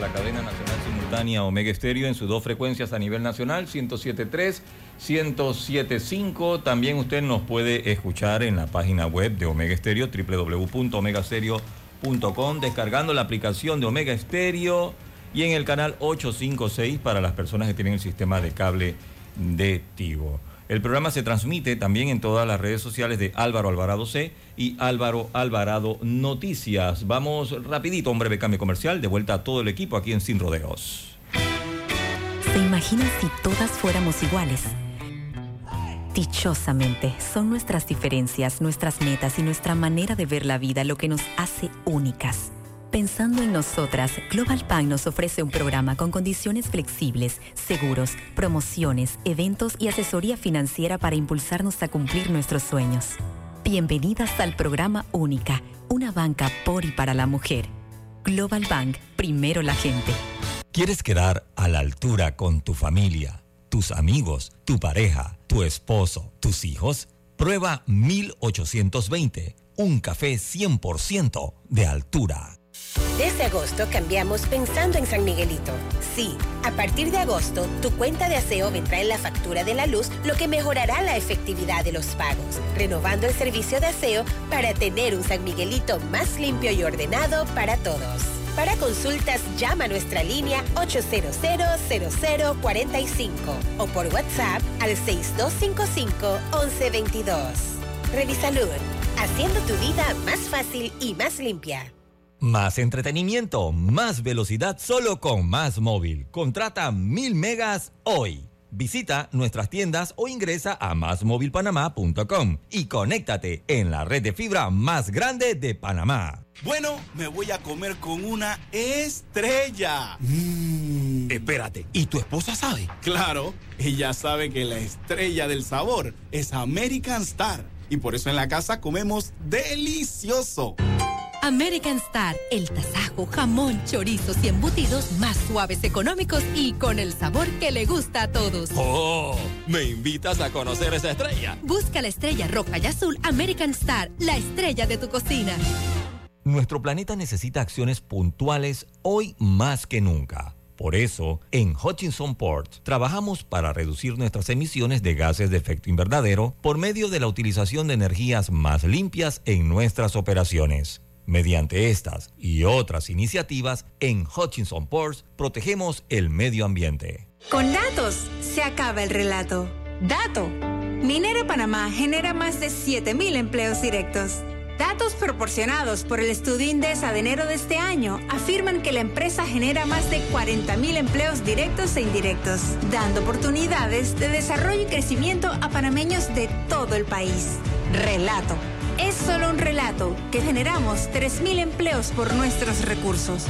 la cadena nacional simultánea Omega Estéreo en sus dos frecuencias a nivel nacional, 107.3, 107.5. También usted nos puede escuchar en la página web de Omega Estéreo, www.omegastereo.com, descargando la aplicación de Omega Estéreo y en el canal 856 para las personas que tienen el sistema de cable de Tigo. El programa se transmite también en todas las redes sociales de Álvaro Alvarado C y Álvaro Alvarado Noticias. Vamos rapidito, un breve cambio comercial, de vuelta a todo el equipo aquí en Sin Rodeos. ¿Se imaginan si todas fuéramos iguales? Dichosamente, son nuestras diferencias, nuestras metas y nuestra manera de ver la vida lo que nos hace únicas. Pensando en nosotras, Global Bank nos ofrece un programa con condiciones flexibles, seguros, promociones, eventos y asesoría financiera para impulsarnos a cumplir nuestros sueños. Bienvenidas al programa Única, una banca por y para la mujer. Global Bank, primero la gente. ¿Quieres quedar a la altura con tu familia, tus amigos, tu pareja, tu esposo, tus hijos? Prueba 1820, un café 100% de altura. Desde agosto cambiamos pensando en San Miguelito. Sí, a partir de agosto, tu cuenta de aseo vendrá en la factura de la luz, lo que mejorará la efectividad de los pagos, renovando el servicio de aseo para tener un San Miguelito más limpio y ordenado para todos. Para consultas, llama a nuestra línea 800-0045 o por WhatsApp al 6255-1122. Revisalud, haciendo tu vida más fácil y más limpia. Más entretenimiento, más velocidad solo con Más Móvil. Contrata mil megas hoy. Visita nuestras tiendas o ingresa a másmóvilpanamá.com y conéctate en la red de fibra más grande de Panamá. Bueno, me voy a comer con una estrella. Mm. Espérate, ¿y tu esposa sabe? Claro, ella sabe que la estrella del sabor es American Star y por eso en la casa comemos delicioso. American Star, el tasajo, jamón, chorizos y embutidos más suaves, económicos y con el sabor que le gusta a todos. ¡Oh! ¿Me invitas a conocer esa estrella? Busca la estrella roja y azul American Star, la estrella de tu cocina. Nuestro planeta necesita acciones puntuales hoy más que nunca. Por eso, en Hutchinson Port trabajamos para reducir nuestras emisiones de gases de efecto invernadero por medio de la utilización de energías más limpias en nuestras operaciones. Mediante estas y otras iniciativas, en Hutchinson Ports protegemos el medio ambiente. Con datos se acaba el relato. Dato. Minera Panamá genera más de 7.000 empleos directos. Datos proporcionados por el estudio Indesa de enero de este año afirman que la empresa genera más de 40.000 empleos directos e indirectos, dando oportunidades de desarrollo y crecimiento a panameños de todo el país. Relato. Es solo un relato que generamos 3.000 empleos por nuestros recursos.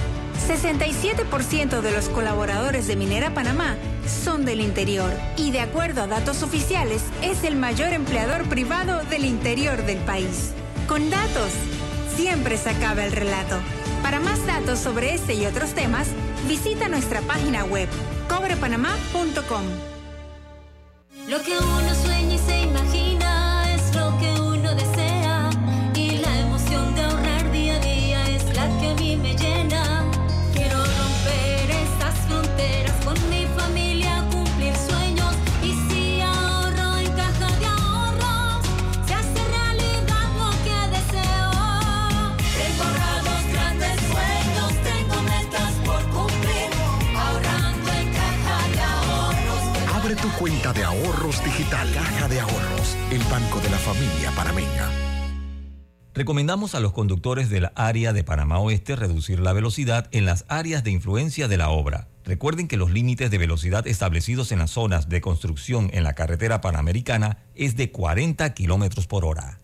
67% de los colaboradores de Minera Panamá son del interior y de acuerdo a datos oficiales es el mayor empleador privado del interior del país. Con datos, siempre se acaba el relato. Para más datos sobre este y otros temas, visita nuestra página web cobrepanamá.com. Lo que uno sueña cuenta de ahorros digital. Caja de Ahorros, el banco de la familia panameña. Recomendamos a los conductores del área de Panamá Oeste reducir la velocidad en las áreas de influencia de la obra. Recuerden que los límites de velocidad establecidos en las zonas de construcción en la carretera panamericana es de 40 kilómetros por hora.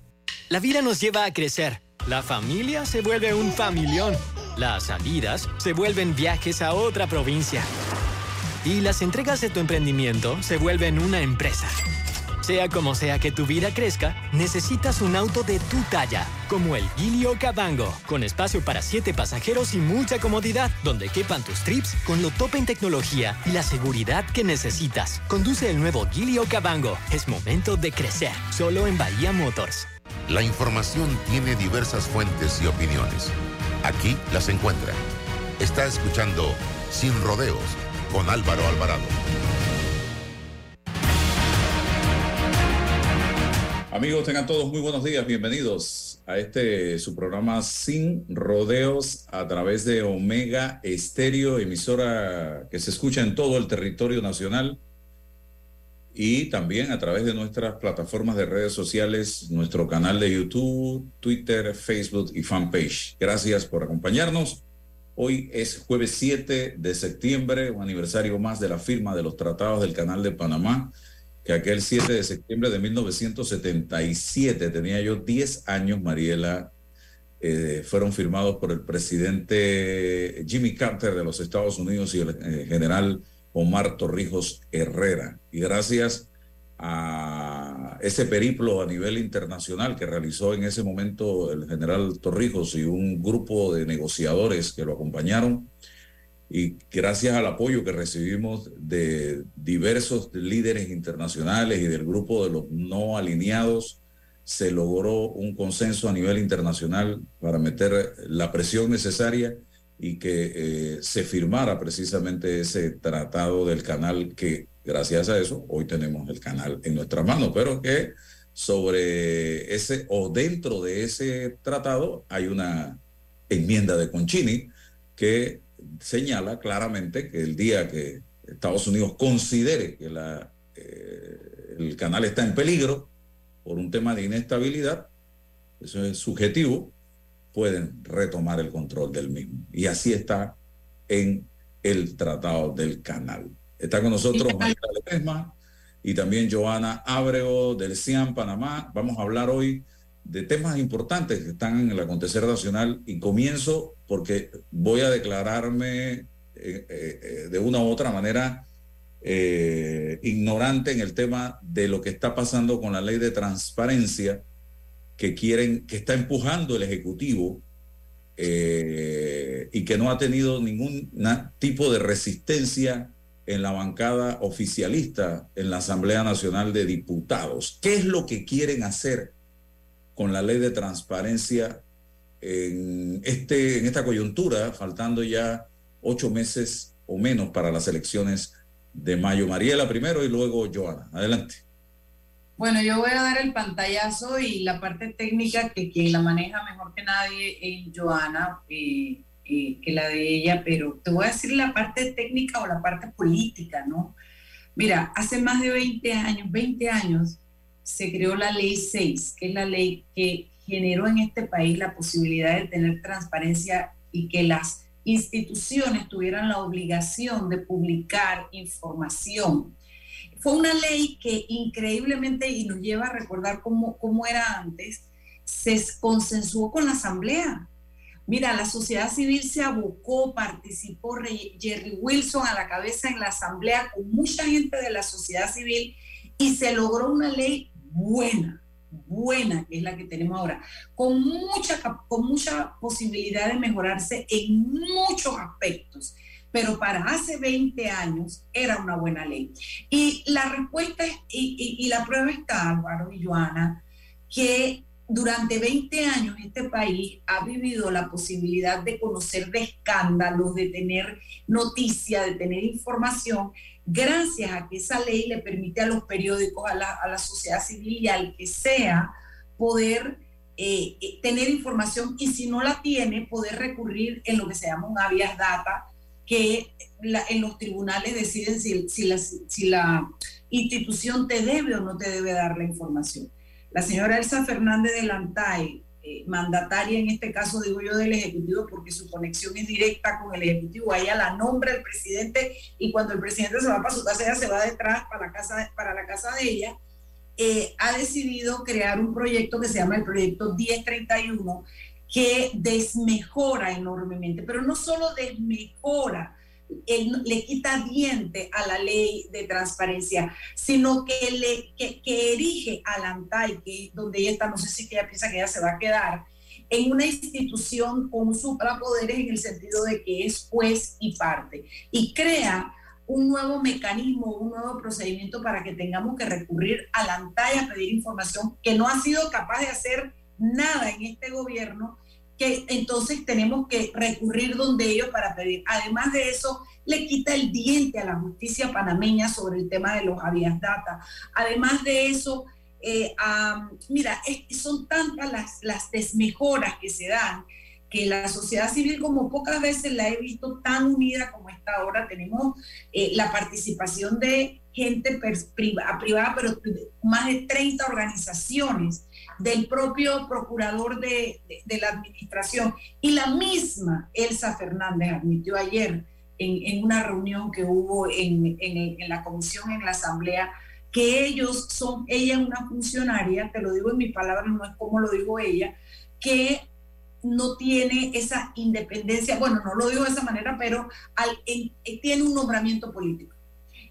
La vida nos lleva a crecer. La familia se vuelve un familión. Las salidas se vuelven viajes a otra provincia. Y las entregas de tu emprendimiento se vuelven una empresa. Sea como sea que tu vida crezca, necesitas un auto de tu talla, como el Gilio Cabango, con espacio para siete pasajeros y mucha comodidad, donde quepan tus trips con lo top en tecnología y la seguridad que necesitas. Conduce el nuevo Gilio Cabango. Es momento de crecer, solo en Bahía Motors. La información tiene diversas fuentes y opiniones. Aquí las encuentra. Está escuchando sin rodeos, con Álvaro Alvarado. Amigos, tengan todos muy buenos días, bienvenidos a este su programa Sin Rodeos a través de Omega Estéreo, emisora que se escucha en todo el territorio nacional y también a través de nuestras plataformas de redes sociales, nuestro canal de YouTube, Twitter, Facebook y fanpage. Gracias por acompañarnos. Hoy es jueves 7 de septiembre, un aniversario más de la firma de los tratados del Canal de Panamá, que aquel 7 de septiembre de 1977, tenía yo 10 años, Mariela, eh, fueron firmados por el presidente Jimmy Carter de los Estados Unidos y el eh, general Omar Torrijos Herrera. Y gracias a ese periplo a nivel internacional que realizó en ese momento el general Torrijos y un grupo de negociadores que lo acompañaron, y gracias al apoyo que recibimos de diversos líderes internacionales y del grupo de los no alineados, se logró un consenso a nivel internacional para meter la presión necesaria y que eh, se firmara precisamente ese tratado del canal que gracias a eso hoy tenemos el canal en nuestras manos, pero que sobre ese o dentro de ese tratado hay una enmienda de Conchini que señala claramente que el día que Estados Unidos considere que la, eh, el canal está en peligro por un tema de inestabilidad, eso es subjetivo, pueden retomar el control del mismo. Y así está en el Tratado del Canal. Está con nosotros María Ledesma y también Joana Ábrego del CIAN Panamá. Vamos a hablar hoy de temas importantes que están en el acontecer nacional y comienzo porque voy a declararme eh, eh, eh, de una u otra manera ignorante en el tema de lo que está pasando con la ley de transparencia que quieren, que está empujando el Ejecutivo y que no ha tenido ningún tipo de resistencia en la bancada oficialista en la Asamblea Nacional de Diputados. ¿Qué es lo que quieren hacer con la ley de transparencia en, este, en esta coyuntura, faltando ya ocho meses o menos para las elecciones de mayo? Mariela primero y luego Joana. Adelante. Bueno, yo voy a dar el pantallazo y la parte técnica que quien la maneja mejor que nadie es Joana, eh, eh, que la de ella, pero te voy a decir la parte técnica o la parte política, ¿no? Mira, hace más de 20 años, 20 años, se creó la ley 6, que es la ley que generó en este país la posibilidad de tener transparencia y que las instituciones tuvieran la obligación de publicar información fue una ley que increíblemente, y nos lleva a recordar cómo, cómo era antes, se consensuó con la Asamblea. Mira, la sociedad civil se abocó, participó Jerry Wilson a la cabeza en la Asamblea con mucha gente de la sociedad civil y se logró una ley buena, buena, que es la que tenemos ahora, con mucha, con mucha posibilidad de mejorarse en muchos aspectos pero para hace 20 años era una buena ley. Y la respuesta es, y, la prueba está, Álvaro y Joana, que durante 20 años este país ha vivido la posibilidad de conocer de escándalos, de tener noticia, de tener información, gracias a que esa ley le permite a los periódicos, a la, sociedad civil y al que sea poder eh, eh, tener información y si no la tiene, poder recurrir en lo que se llama un habeas data, que en los tribunales deciden si, la, si la institución te debe o no te debe dar la información. La señora Elsa Fernández de Lantay, eh, mandataria en este caso, digo yo, del Ejecutivo, porque su conexión es directa con el Ejecutivo, ella la nombra el presidente y cuando el presidente se va para su casa, ella se va detrás para la casa, para la casa de ella, eh, ha decidido crear un proyecto que se llama el proyecto 1031, que desmejora enormemente, pero no solo desmejora, le quita diente a la ley de transparencia, sino que le que, erige a la ANTAI, que donde ella está, no sé si ella piensa que ella se va a quedar, en una institución con suprapoderes en el sentido de que es juez y parte, y crea un nuevo mecanismo, un nuevo procedimiento para que tengamos que recurrir a la ANTAI a pedir información que no ha sido capaz de hacer nada en este gobierno que entonces tenemos que recurrir donde ellos para pedir. Además de eso, le quita el diente a la justicia panameña sobre el tema de los habeas data. Además de eso, eh, mira, son tantas las, las desmejoras que se dan que la sociedad civil como pocas veces la he visto tan unida como está ahora. Tenemos eh, la participación de gente privada, pero más de 30 organizaciones del propio procurador de, la administración. Y la misma Elsa Fernández admitió ayer en, una reunión que hubo en, en, la comisión, en la asamblea, que ellos son, ella es una funcionaria, te lo digo en mis palabras, no es como lo dijo ella, que no tiene esa independencia, bueno, no lo digo de esa manera, pero tiene un nombramiento político.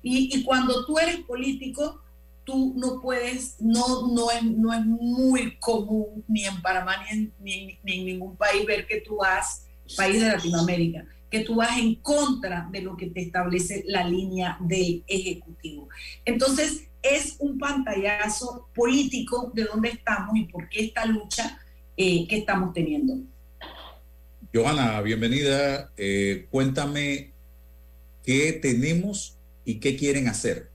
Y, y, cuando tú eres político, tú no puedes, no, no, es, no es muy común ni en Panamá ni en, ni, en ningún país ver que tú vas, país de Latinoamérica, que tú vas en contra de lo que te establece la línea del Ejecutivo. Entonces, es un pantallazo político de dónde estamos y por qué esta lucha eh, que estamos teniendo. Johanna, bienvenida. Eh, cuéntame qué tenemos y qué quieren hacer.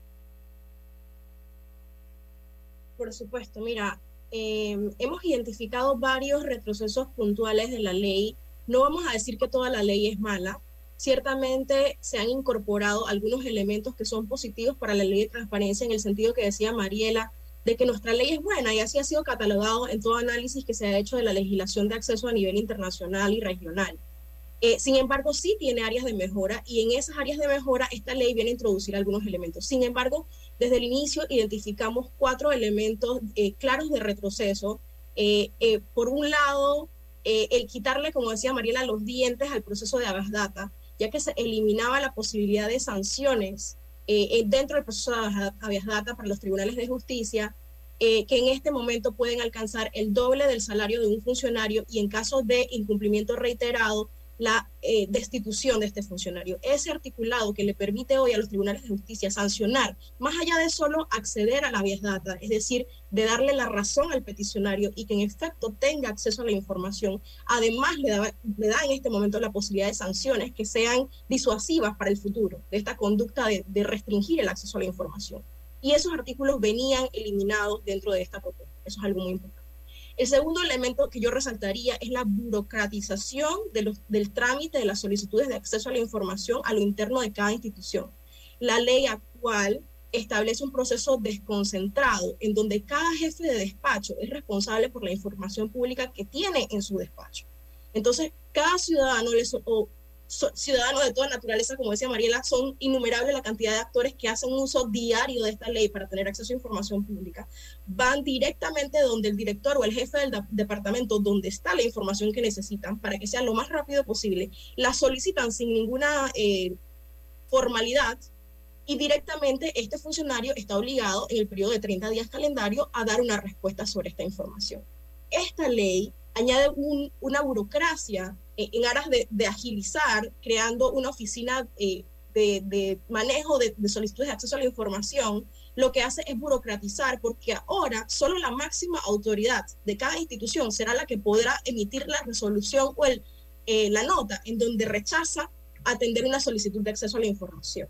Por supuesto, mira, eh, hemos identificado varios retrocesos puntuales de la ley. No vamos a decir que toda la ley es mala. Ciertamente se han incorporado algunos elementos que son positivos para la ley de transparencia en el sentido que decía Mariela, de que nuestra ley es buena y así ha sido catalogado en todo análisis que se ha hecho de la legislación de acceso a nivel internacional y regional. Eh, sin embargo, sí tiene áreas de mejora y en esas áreas de mejora esta ley viene a introducir algunos elementos. Sin embargo, desde el inicio identificamos cuatro elementos eh, claros de retroceso. Eh, por un lado, el quitarle, como decía Mariela, los dientes al proceso de Agas Data, ya que se eliminaba la posibilidad de sanciones dentro del proceso de Agas Data para los tribunales de justicia, que en este momento pueden alcanzar el doble del salario de un funcionario y en caso de incumplimiento reiterado, la eh, destitución de este funcionario. Ese articulado que le permite hoy a los tribunales de justicia sancionar, más allá de solo acceder a la vía data, es decir, de darle la razón al peticionario y que en efecto tenga acceso a la información, además le da, en este momento la posibilidad de sanciones que sean disuasivas para el futuro de esta conducta de, de restringir el acceso a la información. Y esos artículos venían eliminados dentro de esta propuesta. Eso es algo muy importante. El segundo elemento que yo resaltaría es la burocratización del trámite de las solicitudes de acceso a la información a lo interno de cada institución. La ley actual establece un proceso desconcentrado en donde cada jefe de despacho es responsable por la información pública que tiene en su despacho. Entonces, cada ciudadano ciudadanos de toda naturaleza, como decía Mariela, son innumerables la cantidad de actores que hacen uso diario de esta ley para tener acceso a información pública. Van directamente donde el director o el jefe del departamento, donde está la información que necesitan, para que sea lo más rápido posible, la solicitan sin ninguna eh, formalidad y directamente este funcionario está obligado en el periodo de 30 días calendario a dar una respuesta sobre esta información. Esta ley añade una burocracia en aras de, agilizar, creando una oficina eh, de, manejo de, solicitudes de acceso a la información, lo que hace es burocratizar, porque ahora solo la máxima autoridad de cada institución será la que podrá emitir la resolución o el, eh, la nota en donde rechaza atender una solicitud de acceso a la información.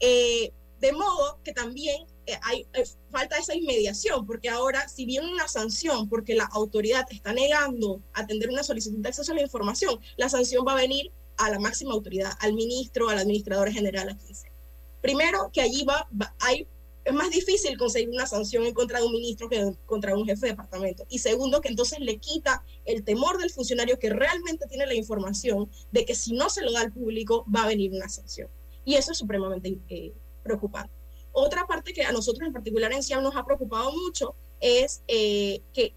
de modo que también eh, hay, eh, falta esa inmediación, porque ahora, si viene una sanción porque la autoridad está negando atender una solicitud de acceso a la información, la sanción va a venir a la máxima autoridad, al ministro, al administrador general, a quien sea. Primero, que allí va, hay, es más difícil conseguir una sanción en contra de un ministro que contra un jefe de departamento. Y segundo, que entonces le quita el temor del funcionario que realmente tiene la información de que si no se lo da al público va a venir una sanción. Y eso es supremamente eh, preocupante. Otra parte que a nosotros en particular en CIAM nos ha preocupado mucho es eh, que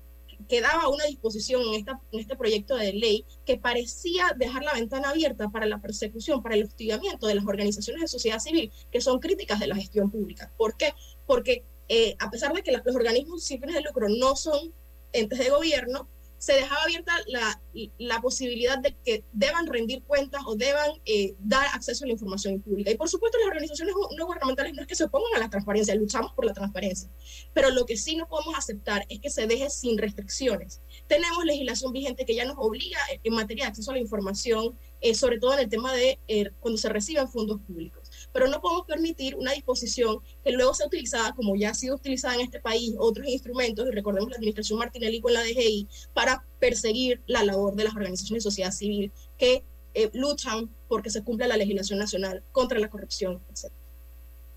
quedaba una disposición en este proyecto de ley que parecía dejar la ventana abierta para la persecución, para el hostigamiento de las organizaciones de sociedad civil que son críticas de la gestión pública. ¿Por qué? Porque eh, a pesar de que los organismos sin fines de lucro no son entes de gobierno, se dejaba abierta la, la, posibilidad de que deban rendir cuentas o deban eh, dar acceso a la información pública. Y por supuesto las organizaciones no gubernamentales no es que se opongan a la transparencia, luchamos por la transparencia, pero lo que sí no podemos aceptar es que se deje sin restricciones. tenemos legislación vigente que ya nos obliga en materia de acceso a la información, eh, sobre todo en el tema de eh, cuando se reciben fondos públicos. Pero no podemos permitir una disposición que luego sea utilizada, como ya ha sido utilizada en este país, otros instrumentos, y recordemos la administración Martinelli con la DGI, para perseguir la labor de las organizaciones de sociedad civil que eh, luchan porque se cumpla la legislación nacional contra la corrupción, etc.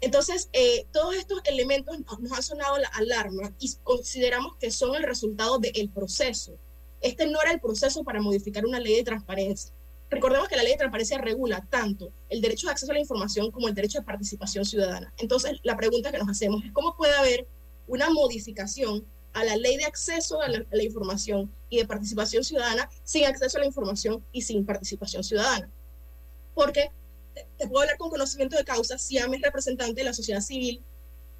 Entonces, eh, todos estos elementos nos han sonado la alarma y consideramos que son el resultado del proceso. Este no era el proceso para modificar una ley de transparencia. Recordemos que la ley de transparencia regula tanto el derecho de acceso a la información como el derecho de participación ciudadana. Entonces, la pregunta que nos hacemos es cómo puede haber una modificación a la ley de acceso a la, a la información y de participación ciudadana sin acceso a la información y sin participación ciudadana. Porque te puedo hablar con conocimiento de causa, SIAM es representante de la sociedad civil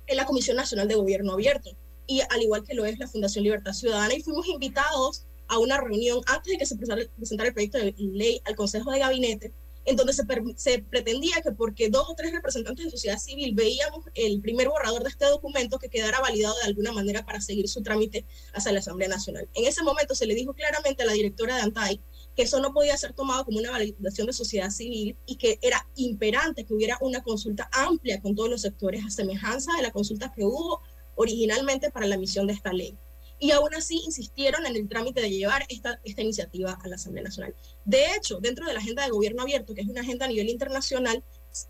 en la Comisión Nacional de Gobierno Abierto, y al igual que lo es la Fundación Libertad Ciudadana, y fuimos invitados a una reunión antes de que se presentara el proyecto de ley al Consejo de Gabinete, en donde se, pretendía que porque dos o tres representantes de sociedad civil veíamos el primer borrador de este documento que quedara validado de alguna manera para seguir su trámite hacia la Asamblea Nacional. En ese momento se le dijo claramente a la directora de ANTAI que eso no podía ser tomado como una validación de sociedad civil y que era imperante que hubiera una consulta amplia con todos los sectores, a semejanza de la consulta que hubo originalmente para la emisión de esta ley. Y aún así insistieron en el trámite de llevar esta, esta iniciativa a la Asamblea Nacional. De hecho, dentro de la agenda de gobierno abierto, que es una agenda a nivel internacional,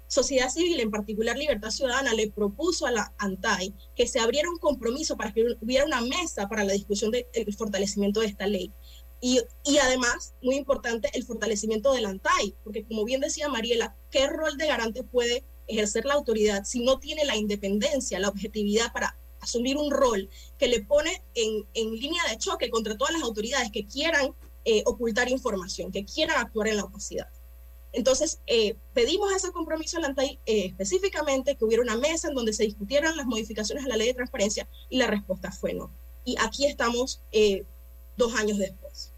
sociedad civil, en particular Libertad Ciudadana, le propuso a la ANTAI que se abriera un compromiso para que hubiera una mesa para la discusión del fortalecimiento de esta ley. Y, y, además, muy importante, el fortalecimiento del ANTAI, porque como bien decía Mariela, ¿qué rol de garante puede ejercer la autoridad si no tiene la independencia, la objetividad para asumir un rol que le pone en, en línea de choque contra todas las autoridades que quieran eh, ocultar información, que quieran actuar en la opacidad? Entonces, eh, pedimos ese compromiso al ANTAI eh, específicamente, que hubiera una mesa en donde se discutieran las modificaciones a la ley de transparencia y la respuesta fue no. Y aquí estamos eh, dos años después.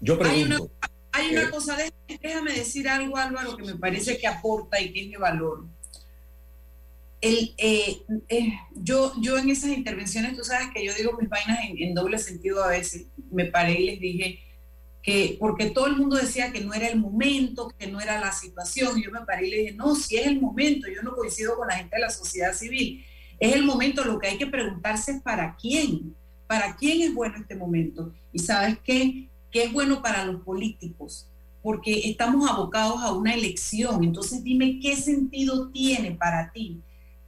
Yo Hay una, pregunto, hay una cosa, de- déjame decir algo, Álvaro, que me parece que aporta y tiene valor. El, eh, eh, yo, yo en esas intervenciones, tú sabes que yo digo mis vainas en, en doble sentido a veces, me paré y les dije que, porque todo el mundo decía que no era el momento, que no era la situación, yo me paré y le dije, no, si es el momento, yo no coincido con la gente de la sociedad civil, es el momento, lo que hay que preguntarse es para quién, para quién es bueno este momento. Y sabes qué, que es bueno para los políticos, porque estamos abocados a una elección. Entonces dime qué sentido tiene para ti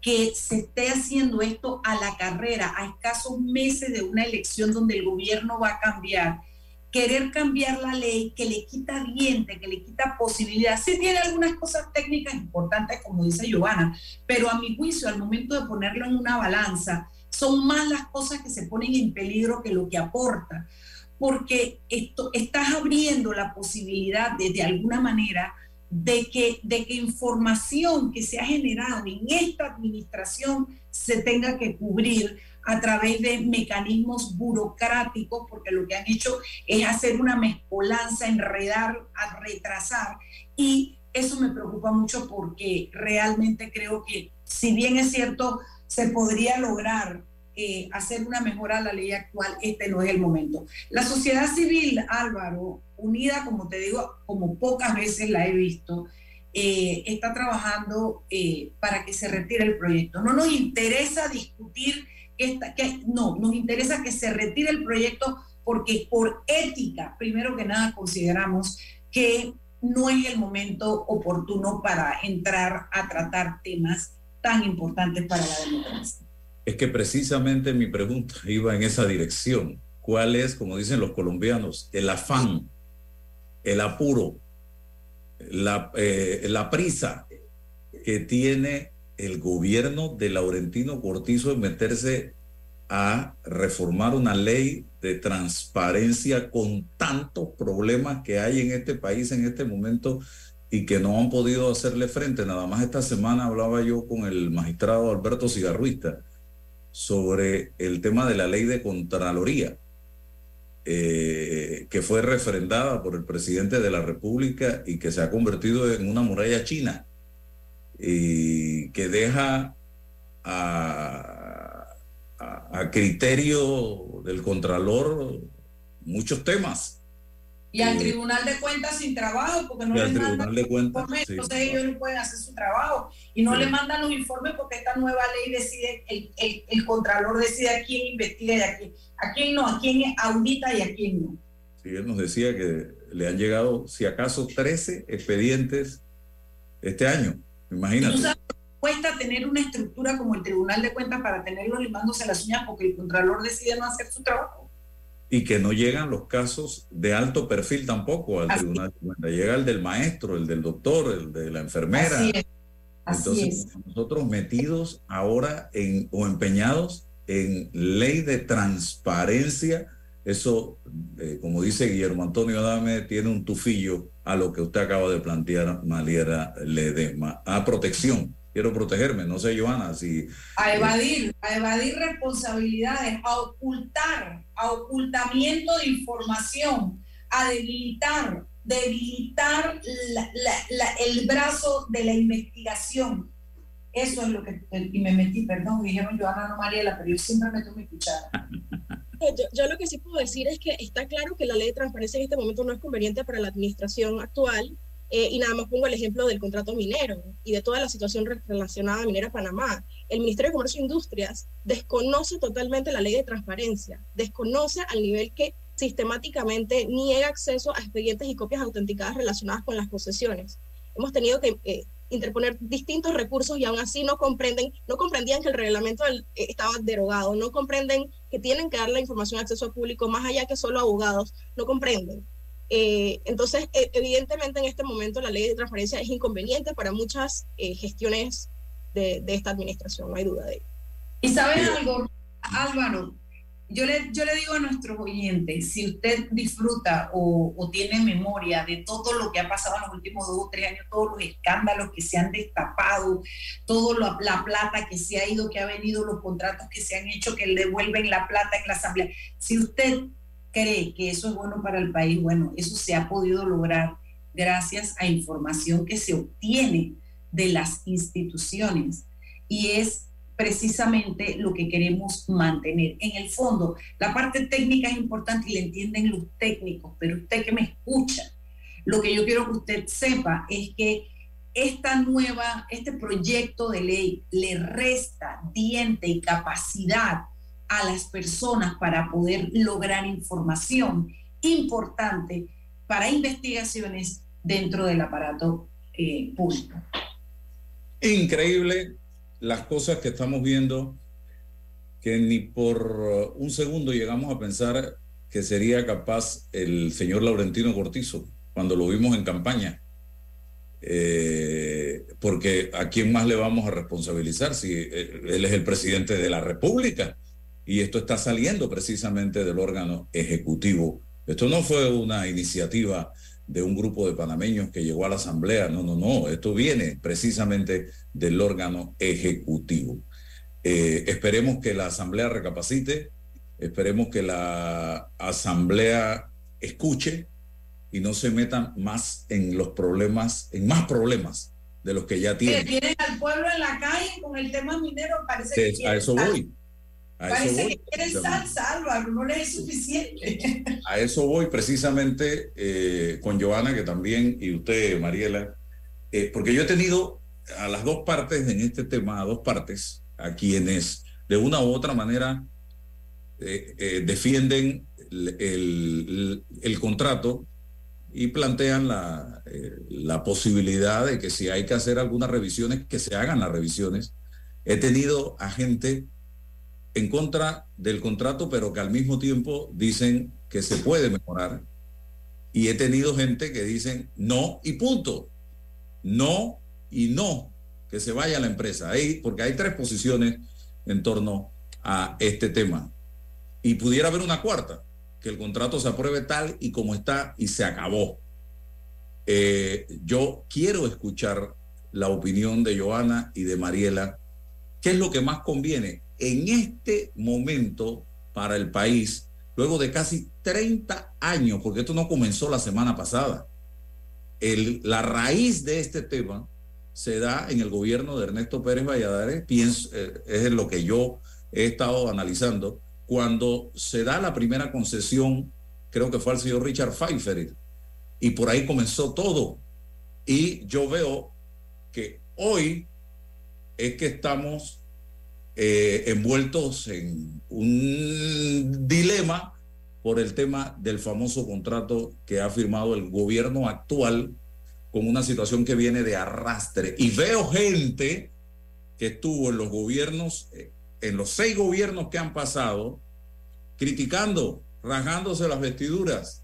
que se esté haciendo esto a la carrera, a escasos meses de una elección donde el gobierno va a cambiar. Querer cambiar la ley que le quita diente, que le quita posibilidad. Sí tiene algunas cosas técnicas importantes, como dice Giovanna, pero a mi juicio, al momento de ponerlo en una balanza, son más las cosas que se ponen en peligro que lo que aporta porque esto, estás abriendo la posibilidad de, de alguna manera de que, de que información que se ha generado en esta administración se tenga que cubrir a través de mecanismos burocráticos, porque lo que han hecho es hacer una mezcolanza, enredar, a retrasar. Y eso me preocupa mucho porque realmente creo que, si bien es cierto, se podría lograr eh, hacer una mejora a la ley actual, este no es el momento. La sociedad civil, Álvaro, unida, como te digo, como pocas veces la he visto, eh, está trabajando eh, para que se retire el proyecto. No nos interesa discutir, esta, que, no, nos interesa que se retire el proyecto porque por ética, primero que nada, consideramos que no es el momento oportuno para entrar a tratar temas tan importantes para la democracia. es que precisamente mi pregunta iba en esa dirección. ¿Cuál es, como dicen los colombianos, el afán, el apuro, la, eh, la prisa que tiene el gobierno de Laurentino Cortizo en meterse a reformar una ley de transparencia con tantos problemas que hay en este país en este momento y que no han podido hacerle frente. Nada más esta semana hablaba yo con el magistrado Alberto Cigarruista sobre el tema de la ley de Contraloría, eh, que fue refrendada por el presidente de la República y que se ha convertido en una muralla china y que deja a, a, a criterio del Contralor muchos temas. Y al Eh, Tribunal de Cuentas sin trabajo, porque no les mandan los Cuentas, informes, sí. entonces ellos no pueden hacer su trabajo. Y no Sí. le mandan los informes porque esta nueva ley decide, el, el, el Contralor decide a quién investiga y a quién, a quién no, a quién audita y a quién no. Sí, él nos decía que le han llegado, si acaso, 13 expedientes este año. ¿Tú Imagínate. sabes cuesta tener una estructura como el Tribunal de Cuentas para tenerlos limándose las uñas porque el Contralor decide no hacer su trabajo? Y que no llegan los casos de alto perfil tampoco al Tribunal de Cuentas. Llega el del maestro, el del doctor, el de la enfermera. Así es. Así Entonces, es. nosotros metidos ahora en, o empeñados en ley de transparencia, eso, eh, como dice Guillermo Antonio Adame, tiene un tufillo a lo que usted acaba de plantear, Maliera Ledesma. A protección. Quiero protegerme, no sé, Joana, si... a evadir, a evadir responsabilidades, a ocultar, a ocultamiento de información, a debilitar, debilitar la- la- la- el brazo de la investigación. Eso es lo que, y me metí, perdón, dijeron Joana no Mariela, pero yo siempre meto mi cuchara. Yo, yo lo que sí puedo decir es que está claro que la ley de transparencia en este momento no es conveniente para la administración actual. eh, y nada más pongo el ejemplo del contrato minero y de toda la situación re- relacionada a Minera Panamá. El Ministerio de Comercio e Industrias desconoce totalmente la ley de transparencia, desconoce al nivel que sistemáticamente niega acceso a expedientes y copias autenticadas relacionadas con las posesiones. Hemos tenido que eh, interponer distintos recursos y aún así no comprenden, no comprendían que el reglamento del- eh, estaba derogado, no comprenden que tienen que dar la información a acceso al público más allá que solo abogados, no comprenden. Eh, entonces, e- evidentemente en este momento la ley de transparencia es inconveniente para muchas eh, gestiones de, de esta administración, no hay duda de ello. Y sabes algo, Álvaro, yo le, yo le digo a nuestros oyentes, si usted disfruta o, tiene memoria de todo lo que ha pasado en los últimos dos o tres años, todos los escándalos que se han destapado, toda la plata que se ha ido, que ha venido, los contratos que se han hecho, que le devuelven la plata en la asamblea, si usted cree que eso es bueno para el país, bueno, eso se ha podido lograr gracias a información que se obtiene de las instituciones. Y es precisamente lo que queremos mantener. En el fondo, la parte técnica es importante y la entienden los técnicos, pero usted que me escucha, lo que yo quiero que usted sepa es que esta nueva, este proyecto de ley le resta diente y capacidad a las personas para poder lograr información importante para investigaciones dentro del aparato eh, público. Increíble las cosas que estamos viendo que ni por uh, un segundo llegamos a pensar que sería capaz el señor Laurentino Cortizo cuando lo vimos en campaña. Eh, porque a quién más le vamos a responsabilizar si eh, él es el presidente de la República y esto está saliendo precisamente del órgano ejecutivo. Esto no fue una iniciativa de un grupo de panameños que llegó a la asamblea, no, no, no, esto viene precisamente del órgano ejecutivo. Eh, esperemos que la asamblea recapacite, esperemos que la asamblea escuche y no se metan más en los problemas, en más problemas de los que ya Que tienen. tienen al pueblo en la calle con el tema minero, parece que a eso voy. A eso Parece voy. que quieren salsa, Álvaro, no les es suficiente. A eso voy precisamente eh, con Giovanna, que también, y usted, Mariela, eh, porque yo he tenido a las dos partes en este tema, a dos partes, a quienes de una u otra manera eh, defienden el, el- el contrato y plantean la, la posibilidad de que si hay que hacer algunas revisiones, que se hagan las revisiones. He tenido a gente en contra del contrato, pero que al mismo tiempo dicen que se puede mejorar. Y he tenido gente que dicen no y punto. No y no, que se vaya la empresa. Ahí, porque hay tres posiciones en torno a este tema. Y pudiera haber una cuarta, que el contrato se apruebe tal y como está y se acabó. Eh, yo quiero escuchar la opinión de Joana y de Mariela. ¿Qué es lo que más conviene en este momento para el país, luego de casi 30 años, porque esto no comenzó la semana pasada? El, la raíz de este tema se da en el gobierno de Ernesto Pérez Valladares, pienso, eh, es lo que yo he estado analizando, cuando se da la primera concesión creo que fue al señor Richard Pfeiffer, y por ahí comenzó todo. Y yo veo que hoy es que estamos eh, envueltos en un dilema por el tema del famoso contrato que ha firmado el gobierno actual con una situación que viene de arrastre. Y veo gente que estuvo en los gobiernos, eh, en los seis gobiernos que han pasado, criticando, rajándose las vestiduras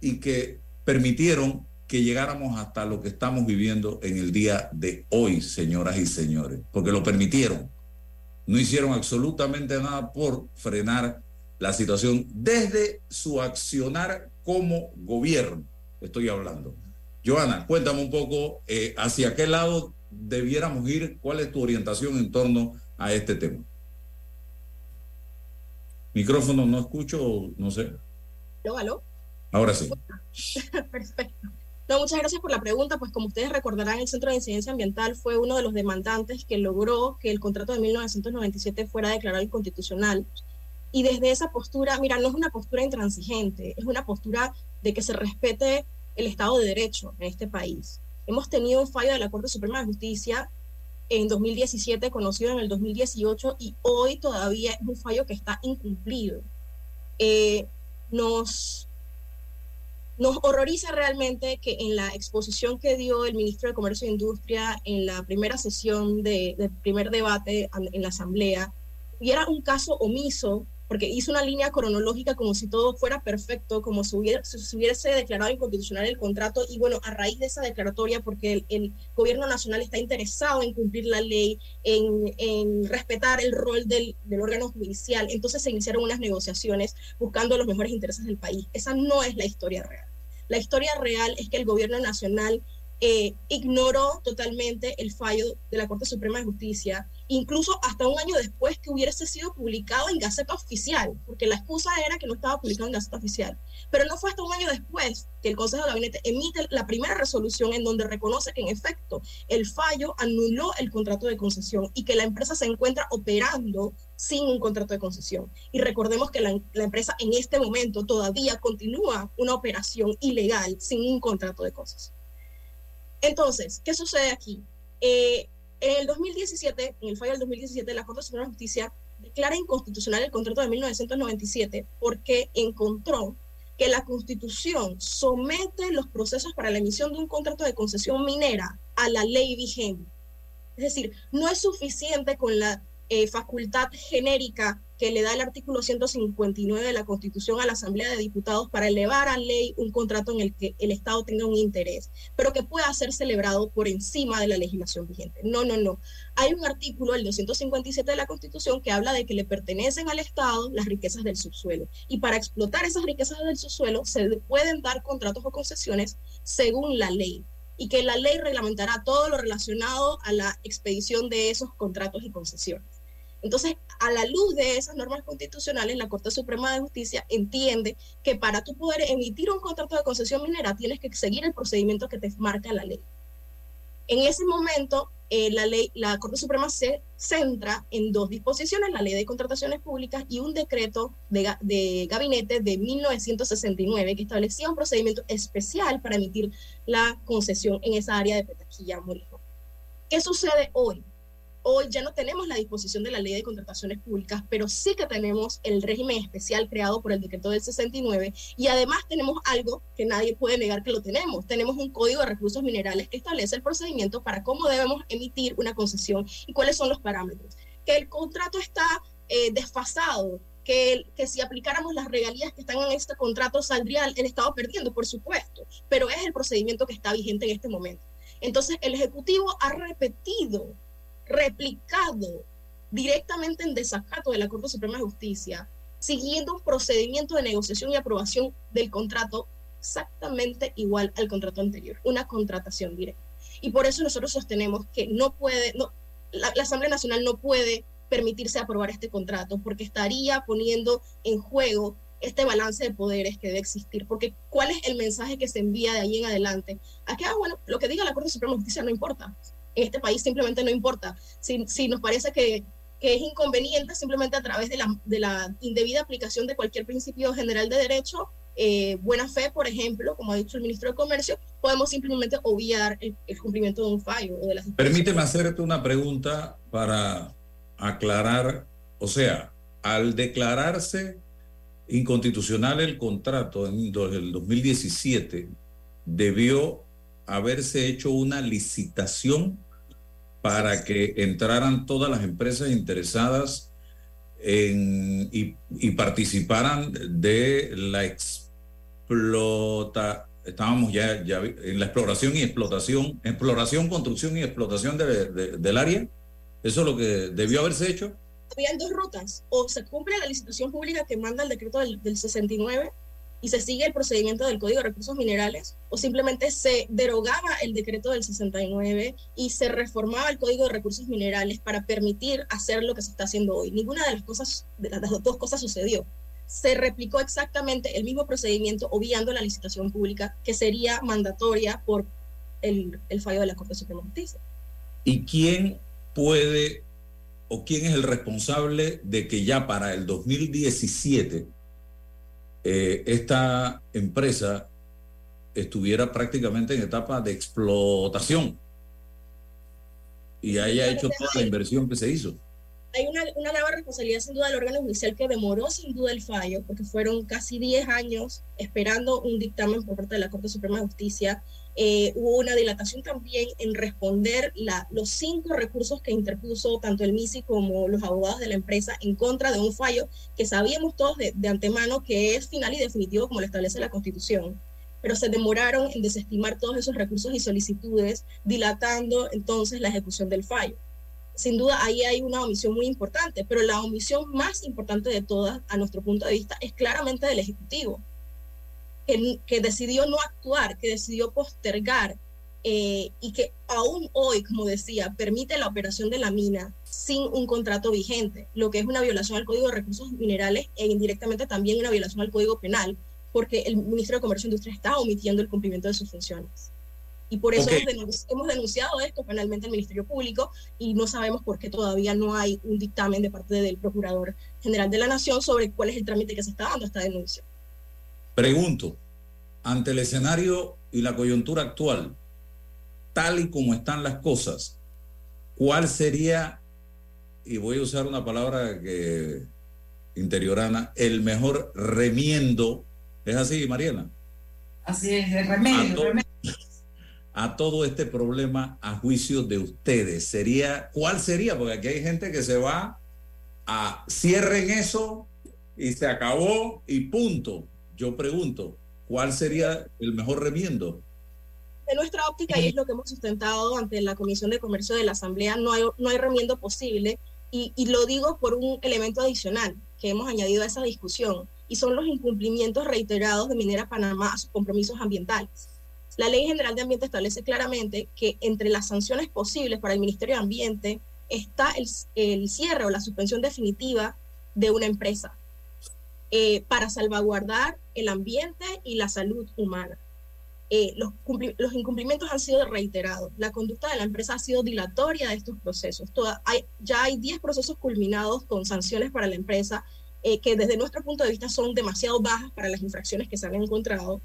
y que permitieron que llegáramos hasta lo que estamos viviendo en el día de hoy, señoras y señores, porque lo permitieron. No hicieron absolutamente nada por frenar la situación desde su accionar como gobierno. Estoy hablando. Joana, cuéntame un poco eh, hacia qué lado debiéramos ir, cuál es tu orientación en torno a este tema. Micrófono, no escucho, no sé. ¿Aló, aló? Ahora sí. Perfecto. No, muchas gracias por la pregunta. Pues como ustedes recordarán, el Centro de Incidencia Ambiental fue uno de los demandantes que logró que el contrato de 1997 fuera declarado inconstitucional. Y desde esa postura, mira, no es una postura intransigente, es una postura de que se respete el Estado de Derecho en este país. Hemos tenido un fallo de la Corte Suprema de Justicia en 2017, conocido en el 2018, y hoy todavía es un fallo que está incumplido. Eh, nos, nos horroriza realmente que en la exposición que dio el ministro de Comercio e Industria en la primera sesión de, del primer debate en la Asamblea, hubiera un caso omiso porque hizo una línea cronológica como si todo fuera perfecto, como si, hubiese declarado inconstitucional el contrato y bueno, a raíz de esa declaratoria, porque el, gobierno nacional está interesado en cumplir la ley, en, respetar el rol del, del, órgano judicial, entonces se iniciaron unas negociaciones buscando los mejores intereses del país. Esa no es la historia real. La historia real es que el gobierno nacional eh, ignoró totalmente el fallo de la Corte Suprema de Justicia, incluso hasta un año después que hubiese sido publicado en Gaceta Oficial, porque la excusa era que no estaba publicado en Gaceta Oficial. Pero no fue hasta un año después que el Consejo de Gabinete emite la primera resolución en donde reconoce que en efecto el fallo anuló el contrato de concesión y que la empresa se encuentra operando sin un contrato de concesión. Y recordemos que la, la empresa en este momento todavía continúa una operación ilegal sin un contrato de concesión. Entonces, ¿qué sucede aquí? Eh, en el 2017, en el fallo del 2017, la Corte Suprema de Justicia declara inconstitucional el contrato de 1997 porque encontró que la Constitución somete los procesos para la emisión de un contrato de concesión minera a la ley vigente. Es decir, no es suficiente con la eh, facultad genérica que le da el artículo 159 de la Constitución a la Asamblea de Diputados para elevar a ley un contrato en el que el Estado tenga un interés, pero que pueda ser celebrado por encima de la legislación vigente. No, no, no. Hay un artículo, el 257 de la Constitución, que habla de que le pertenecen al Estado las riquezas del subsuelo. Y para explotar esas riquezas del subsuelo se pueden dar contratos o concesiones según la ley y que la ley reglamentará todo lo relacionado a la expedición de esos contratos y concesiones. Entonces, a la luz de esas normas constitucionales, la Corte Suprema de Justicia entiende que para tú poder emitir un contrato de concesión minera tienes que seguir el procedimiento que te marca la ley. En ese momento, eh, la, ley, la Corte Suprema se centra en dos disposiciones, la ley de contrataciones públicas y un decreto de, de gabinete de 1969 que establecía un procedimiento especial para emitir la concesión en esa área de Petaquilla, Molijo. ¿Qué sucede hoy? Hoy ya no tenemos la disposición de la ley de contrataciones públicas, pero sí que tenemos el régimen especial creado por el decreto del 69 y además tenemos algo que nadie puede negar que lo tenemos. Tenemos un código de recursos minerales que establece el procedimiento para cómo debemos emitir una concesión y cuáles son los parámetros. Que el contrato está eh, desfasado, que, que, si aplicáramos las regalías que están en este contrato saldría el Estado perdiendo, por supuesto, pero es el procedimiento que está vigente en este momento. Entonces, el Ejecutivo ha repetido replicado directamente en desacato de la Corte Suprema de Justicia, siguiendo un procedimiento de negociación y aprobación del contrato exactamente igual al contrato anterior, una contratación directa. Y por eso nosotros sostenemos que no puede, no, la, Asamblea Nacional no puede permitirse aprobar este contrato porque estaría poniendo en juego este balance de poderes que debe existir, porque ¿cuál es el mensaje que se envía de ahí en adelante? Aquí, ah, bueno, lo que diga la Corte Suprema de Justicia no importa este país simplemente no importa. Si, si nos parece que, que, es inconveniente, simplemente a través de la, de la indebida aplicación de cualquier principio general de derecho, eh, buena fe, por ejemplo, como ha dicho el ministro de Comercio, podemos simplemente obviar el, cumplimiento de un fallo o de las Permíteme hacerte una pregunta para aclarar, o sea, al declararse inconstitucional el contrato en el 2017, debió haberse hecho una licitación para que entraran todas las empresas interesadas en, y, y participaran de la explota, estábamos ya, ya en la exploración y explotación, exploración, construcción y explotación de- de- del área. Eso es lo que debió haberse hecho. habían dos rutas, o se cumple la licitación pública que manda el decreto del, del 69 y se sigue el procedimiento del Código de Recursos Minerales, o simplemente se derogaba el decreto del 69 y se reformaba el Código de Recursos Minerales para permitir hacer lo que se está haciendo hoy. Ninguna de las cosas, de las dos cosas sucedió. Se replicó exactamente el mismo procedimiento obviando la licitación pública que sería mandatoria por el, fallo de la Corte Suprema de Justicia. ¿Y quién puede o quién es el responsable de que ya para el 2017 eh, esta empresa estuviera prácticamente en etapa de explotación y haya hecho toda la inversión que se hizo? hay una, una grave responsabilidad sin duda del órgano judicial que demoró sin duda el fallo, porque fueron casi 10 años esperando un dictamen por parte de la Corte Suprema de Justicia. Eh, hubo una dilatación también en responder los cinco recursos que interpuso tanto el MISI como los abogados de la empresa en contra de un fallo que sabíamos todos de, de antemano que es final y definitivo como lo establece la Constitución. Pero se demoraron en desestimar todos esos recursos y solicitudes, dilatando entonces la ejecución del fallo. Sin duda ahí hay una omisión muy importante, pero la omisión más importante de todas, a nuestro punto de vista, es claramente del Ejecutivo, que, que decidió no actuar, que decidió postergar eh, y que aún hoy, como decía, permite la operación de la mina sin un contrato vigente, lo que es una violación al Código de Recursos Minerales e indirectamente también una violación al Código Penal, porque el Ministerio de Comercio e Industria está omitiendo el cumplimiento de sus funciones. Y por eso hemos, denunci- hemos denunciado esto penalmente al Ministerio Público y no sabemos por qué todavía no hay un dictamen de parte del Procurador General de la Nación sobre cuál es el trámite que se está dando a esta denuncia. Pregunto, ante el escenario y la coyuntura actual, tal y como están las cosas, ¿cuál sería, y voy a usar una palabra que interiorana, el mejor remiendo? ¿Es así, Mariela? Así es, de remedio, A to- remedio. a todo este problema a juicio de ustedes? Sería, ¿cuál sería? Porque aquí hay gente que se va a cierren eso y se acabó y punto. Yo pregunto, ¿cuál sería el mejor remiendo? De nuestra óptica, y es lo que hemos sustentado ante la Comisión de Comercio de la Asamblea, no hay, no hay remiendo posible. Y, y lo digo por un elemento adicional que hemos añadido a esa discusión, y son los incumplimientos reiterados de Minera Panamá a sus compromisos ambientales. La Ley General de Ambiente establece claramente que entre las sanciones posibles para el Ministerio de Ambiente está el, el cierre o la suspensión definitiva de una empresa eh, para salvaguardar el ambiente y la salud humana. Eh, los, cumpli- los incumplimientos han sido reiterados. La conducta de la empresa ha sido dilatoria de estos procesos. Ya hay 10 procesos culminados con sanciones para la empresa eh, que desde nuestro punto de vista son demasiado bajas para las infracciones que se han encontrado.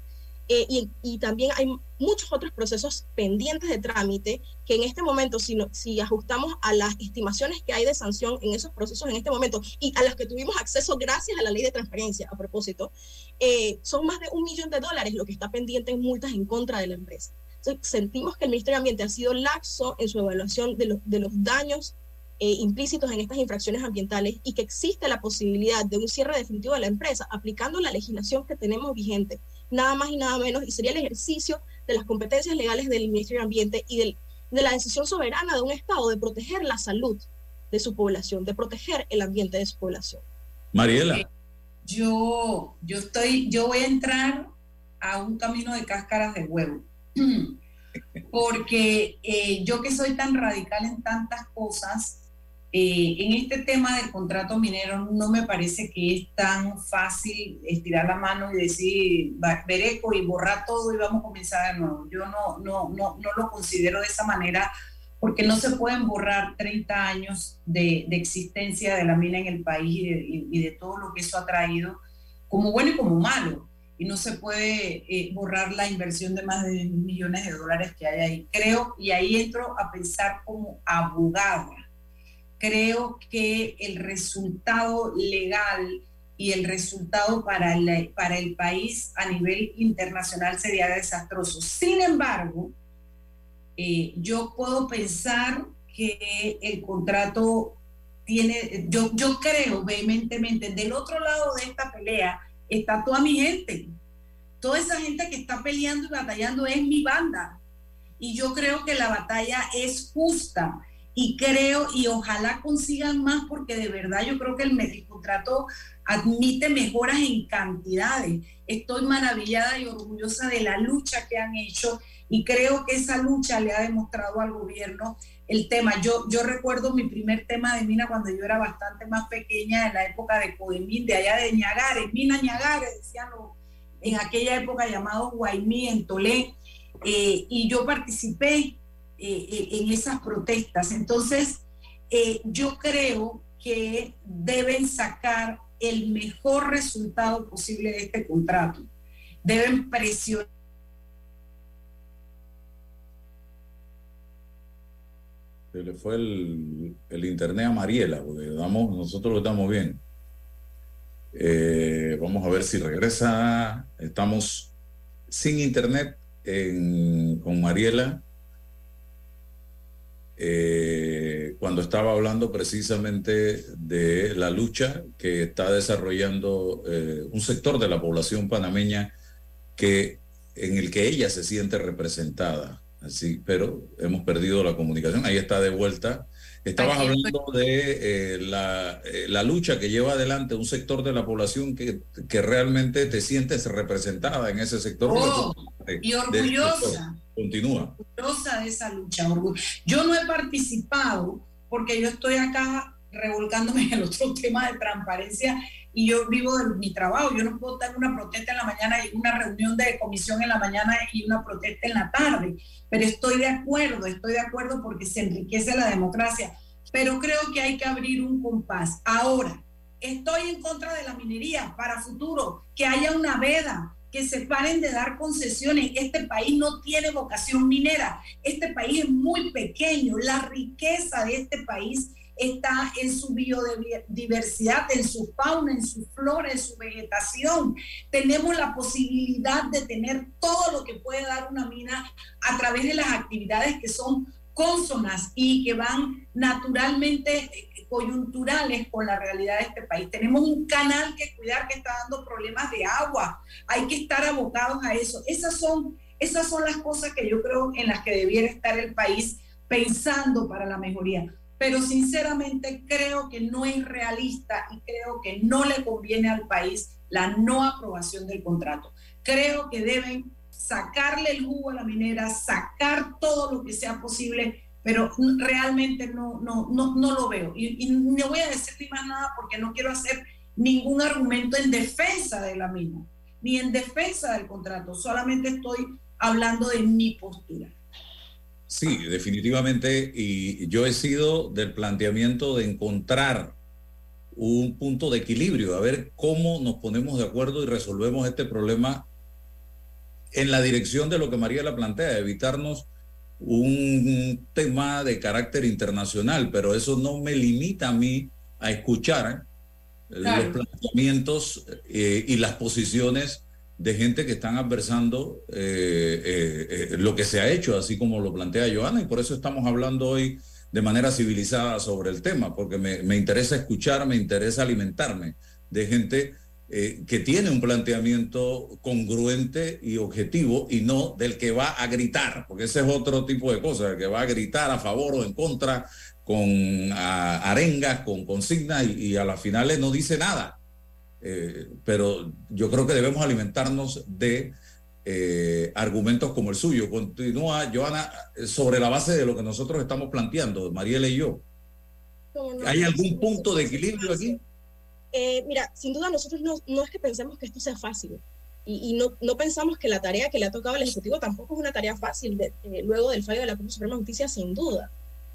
Eh, y, también hay muchos otros procesos pendientes de trámite que en este momento, si, ajustamos a las estimaciones que hay de sanción en esos procesos en este momento y a las que tuvimos acceso gracias a la ley de transparencia, a propósito, eh, son más de un millón de dólares lo que está pendiente en multas en contra de la empresa. Entonces, sentimos que el Ministerio de Ambiente ha sido laxo en su evaluación de, los- de los daños eh, implícitos en estas infracciones ambientales y que existe la posibilidad de un cierre definitivo de la empresa aplicando la legislación que tenemos vigente, nada más y nada menos, y sería el ejercicio de las competencias legales del Ministerio de Ambiente y del- de la decisión soberana de un Estado de proteger la salud de su población, de proteger el ambiente de su población. Mariela, yo, yo estoy, yo voy a entrar a un camino de cáscaras de huevo. Porque eh, yo que soy tan radical en tantas cosas, eh, en este tema del contrato minero no me parece que es tan fácil estirar la mano y decir, vereco y borrar todo y vamos a comenzar de nuevo. Yo no, no, no, no lo considero de esa manera porque no se pueden borrar 30 años de, existencia de la mina en el país y de, todo lo que eso ha traído, como bueno y como malo. y no se puede eh, borrar la inversión de más de millones de dólares que hay ahí. Creo, y ahí entro a pensar como abogada, creo que el resultado legal y el resultado para el, para el país a nivel internacional sería desastroso. Sin embargo, eh, yo puedo pensar que el contrato tiene, yo, yo creo vehementemente, del otro lado de esta pelea está toda mi gente. Toda esa gente que está peleando y batallando es mi banda. Y yo creo que la batalla es justa y creo y ojalá consigan más porque de verdad yo creo que el, contrato admite mejoras en cantidades. Estoy maravillada y orgullosa de la lucha que han hecho y creo que esa lucha le ha demostrado al gobierno el tema. Yo, yo recuerdo mi primer tema de mina cuando yo era bastante más pequeña, en la época de Codemín, de allá de Ñagares, Mina Ñagares, decían en aquella época llamado Guaymí, en Tolé, eh, y yo participé eh, eh, en esas protestas. Entonces, eh, yo creo que deben sacar el mejor resultado posible de este contrato. Deben presionar. Se le fue el, internet a Mariela, porque damos, nosotros lo estamos bien. vamos a ver si regresa. Estamos sin internet con Mariela. Eh, cuando estaba hablando precisamente de la lucha que está desarrollando eh, un sector de la población panameña que en el que ella se siente representada. Así, pero hemos perdido la comunicación. Ahí está de vuelta. Estabas hablando de eh, la, la, lucha que lleva adelante un sector de la población que, que realmente te sientes representada en ese sector. Oh, y orgullosa. Continúa. Orgullosa de esa lucha. Yo no he participado porque yo estoy acá revolcándome en el otro tema de transparencia y yo vivo de mi trabajo. Yo no puedo tener una protesta en la mañana y una reunión de comisión en la mañana y una protesta en la tarde. Pero estoy de acuerdo, estoy de acuerdo porque se enriquece la democracia. Pero creo que hay que abrir un compás. Ahora, estoy en contra de la minería para futuro, que haya una veda, que se paren de dar concesiones. Este país no tiene vocación minera. Este país es muy pequeño. La riqueza de este país está en su biodiversidad, en su fauna, en su flora, en su vegetación. Tenemos la posibilidad de tener todo lo que puede dar una mina a través de las actividades que son consonas y que van naturalmente coyunturales con la realidad de este país. Tenemos un canal que cuidar que está dando problemas de agua. Hay que estar abocados a eso. Esas son, esas son las cosas que yo creo en las que debiera estar el país pensando para la mejoría. Pero sinceramente creo que no es realista y creo que no le conviene al país la no aprobación del contrato. Creo que deben sacarle el jugo a la minera, sacar todo lo que sea posible pero realmente no, no, no, no lo veo. Y, no voy a decir ni más nada porque no quiero hacer ningún argumento en defensa de la misma, ni en defensa del contrato, solamente estoy hablando de mi postura. Sí, definitivamente, y yo he sido del planteamiento de encontrar un punto de equilibrio, a ver cómo nos ponemos de acuerdo y resolvemos este problema en la dirección de lo que María la plantea, evitarnos un tema de carácter internacional, pero eso no me limita a mí a escuchar eh, los planteamientos eh, y las posiciones de gente que están adversando eh, lo que se ha hecho, así como lo plantea Joana, y por eso estamos hablando hoy de manera civilizada sobre el tema, porque me, me interesa escuchar, me interesa alimentarme de gente eh, que tiene un planteamiento congruente y objetivo y no del que va a gritar, porque ese es otro tipo de cosa, el que va a gritar a favor o en contra con arengas, con consignas y, a las finales no dice nada. Eh, pero yo creo que debemos alimentarnos de eh, argumentos como el suyo. Continúa, Joana, sobre la base de lo que nosotros estamos planteando, Mariela y yo. ¿Hay algún punto de equilibrio aquí? Eh, mira, sin duda nosotros no, no, es que pensemos que esto sea fácil y, y no, no, pensamos que la tarea que le ha tocado al Ejecutivo tampoco es una tarea fácil eh, luego del fallo de la Corte Suprema de Justicia, sin duda.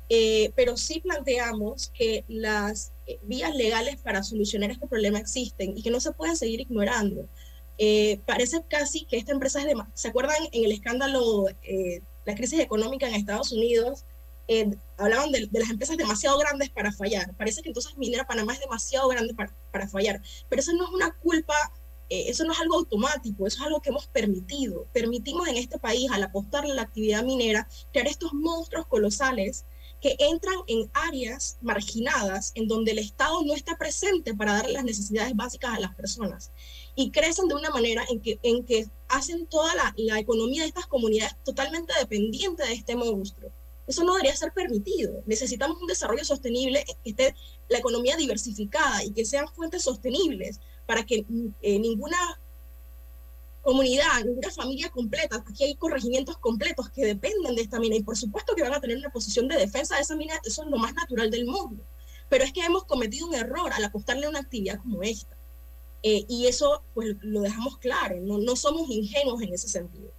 Eh, pero sí planteamos que las vías legales para solucionar este problema existen y que no se pueden seguir ignorando. Eh, parece casi que esta empresa es de... ¿Se acuerdan en el escándalo, eh, la crisis económica en Estados Unidos? Eh, hablaban de, de, las empresas demasiado grandes para fallar. Parece que entonces Minera Panamá es demasiado grande para, para fallar. Pero eso no es una culpa, eh, eso no es algo automático, eso es algo que hemos permitido. Permitimos en este país, al apostarle a la actividad minera, crear estos monstruos colosales que entran en áreas marginadas en donde el Estado no está presente para dar las necesidades básicas a las personas y crecen de una manera en que, en que hacen toda la, la economía de estas comunidades totalmente dependiente de este monstruo. Eso no debería ser permitido. Necesitamos un desarrollo sostenible, que esté la economía diversificada y que sean fuentes sostenibles para que eh, ninguna comunidad, ninguna familia completa, aquí hay corregimientos completos que dependen de esta mina y por supuesto que van a tener una posición de defensa de esa mina, eso es lo más natural del mundo. Pero es que hemos cometido un error al apostarle a una actividad como esta. Eh, y eso pues lo dejamos claro, no, no somos ingenuos en ese sentido.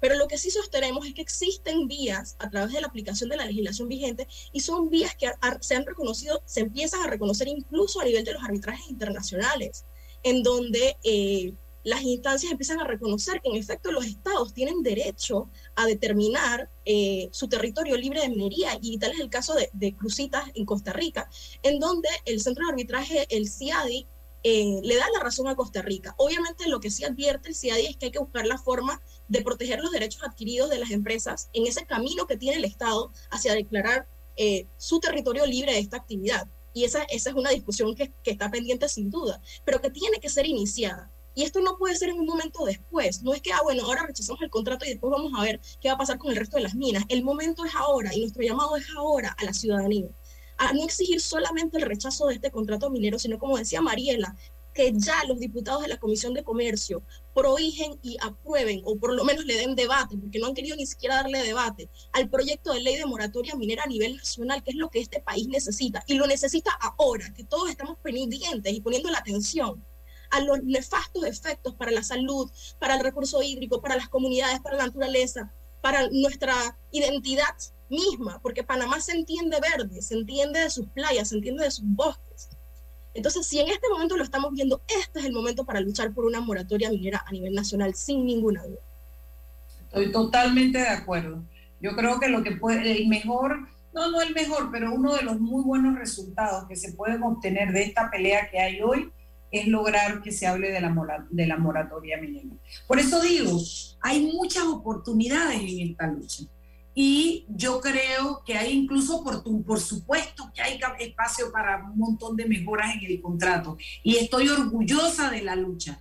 Pero lo que sí sostenemos es que existen vías a través de la aplicación de la legislación vigente y son vías que se han reconocido, se empiezan a reconocer incluso a nivel de los arbitrajes internacionales, en donde eh, las instancias empiezan a reconocer que en efecto los estados tienen derecho a determinar eh, su territorio libre de minería y tal es el caso de, de Crucitas en Costa Rica, en donde el centro de arbitraje, el CIADI, eh, le da la razón a Costa Rica. Obviamente lo que sí advierte el CIADI es que hay que buscar la forma de proteger los derechos adquiridos de las empresas en ese camino que tiene el Estado hacia declarar eh, su territorio libre de esta actividad. Y esa, esa es una discusión que, que está pendiente sin duda, pero que tiene que ser iniciada. Y esto no puede ser en un momento después. No es que, ah, bueno, ahora rechazamos el contrato y después vamos a ver qué va a pasar con el resto de las minas. El momento es ahora y nuestro llamado es ahora a la ciudadanía a no exigir solamente el rechazo de este contrato minero, sino como decía Mariela, que ya los diputados de la Comisión de Comercio prohígen y aprueben, o por lo menos le den debate, porque no han querido ni siquiera darle debate, al proyecto de ley de moratoria minera a nivel nacional, que es lo que este país necesita, y lo necesita ahora, que todos estamos pendientes y poniendo la atención a los nefastos efectos para la salud, para el recurso hídrico, para las comunidades, para la naturaleza, para nuestra identidad misma, porque Panamá se entiende verde, se entiende de sus playas, se entiende de sus bosques. Entonces, si en este momento lo estamos viendo, este es el momento para luchar por una moratoria minera a nivel nacional, sin ninguna duda. Estoy totalmente de acuerdo. Yo creo que lo que puede, el mejor, no, no el mejor, pero uno de los muy buenos resultados que se pueden obtener de esta pelea que hay hoy es lograr que se hable de la, de la moratoria minera. Por eso digo, hay muchas oportunidades en esta lucha y yo creo que hay incluso, por, supuesto, que hay espacio para un montón de mejoras en el contrato. Y estoy orgullosa de la lucha.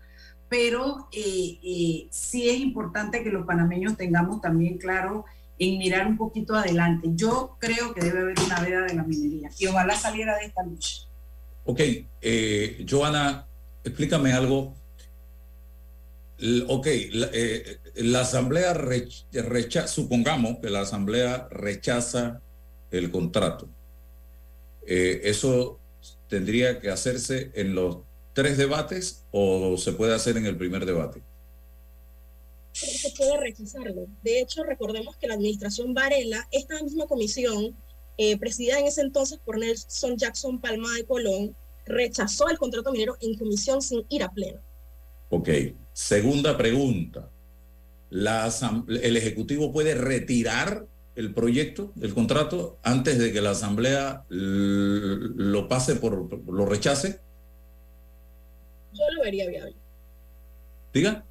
Pero eh, eh, sí es importante que los panameños tengamos también claro en mirar un poquito adelante. Yo creo que debe haber una veda de la minería y ojalá saliera de esta lucha. Ok, eh, Joana, explícame algo Ok, la, eh, Asamblea rechaza, supongamos que la Asamblea rechaza el contrato. Eh, ¿Eso tendría que hacerse en los tres debates o se puede hacer en el primer debate? Se puede rechazarlo. De hecho, recordemos que la administración Varela, esta misma comisión, eh, presidida en ese entonces por Nelson Jackson Palma de Colón, rechazó el contrato minero en comisión sin ir a pleno. Ok. Segunda pregunta. La, ¿El Ejecutivo puede retirar el proyecto, el contrato, antes de que la Asamblea lo pase por, lo rechace? Yo lo vería viable. ¿Diga?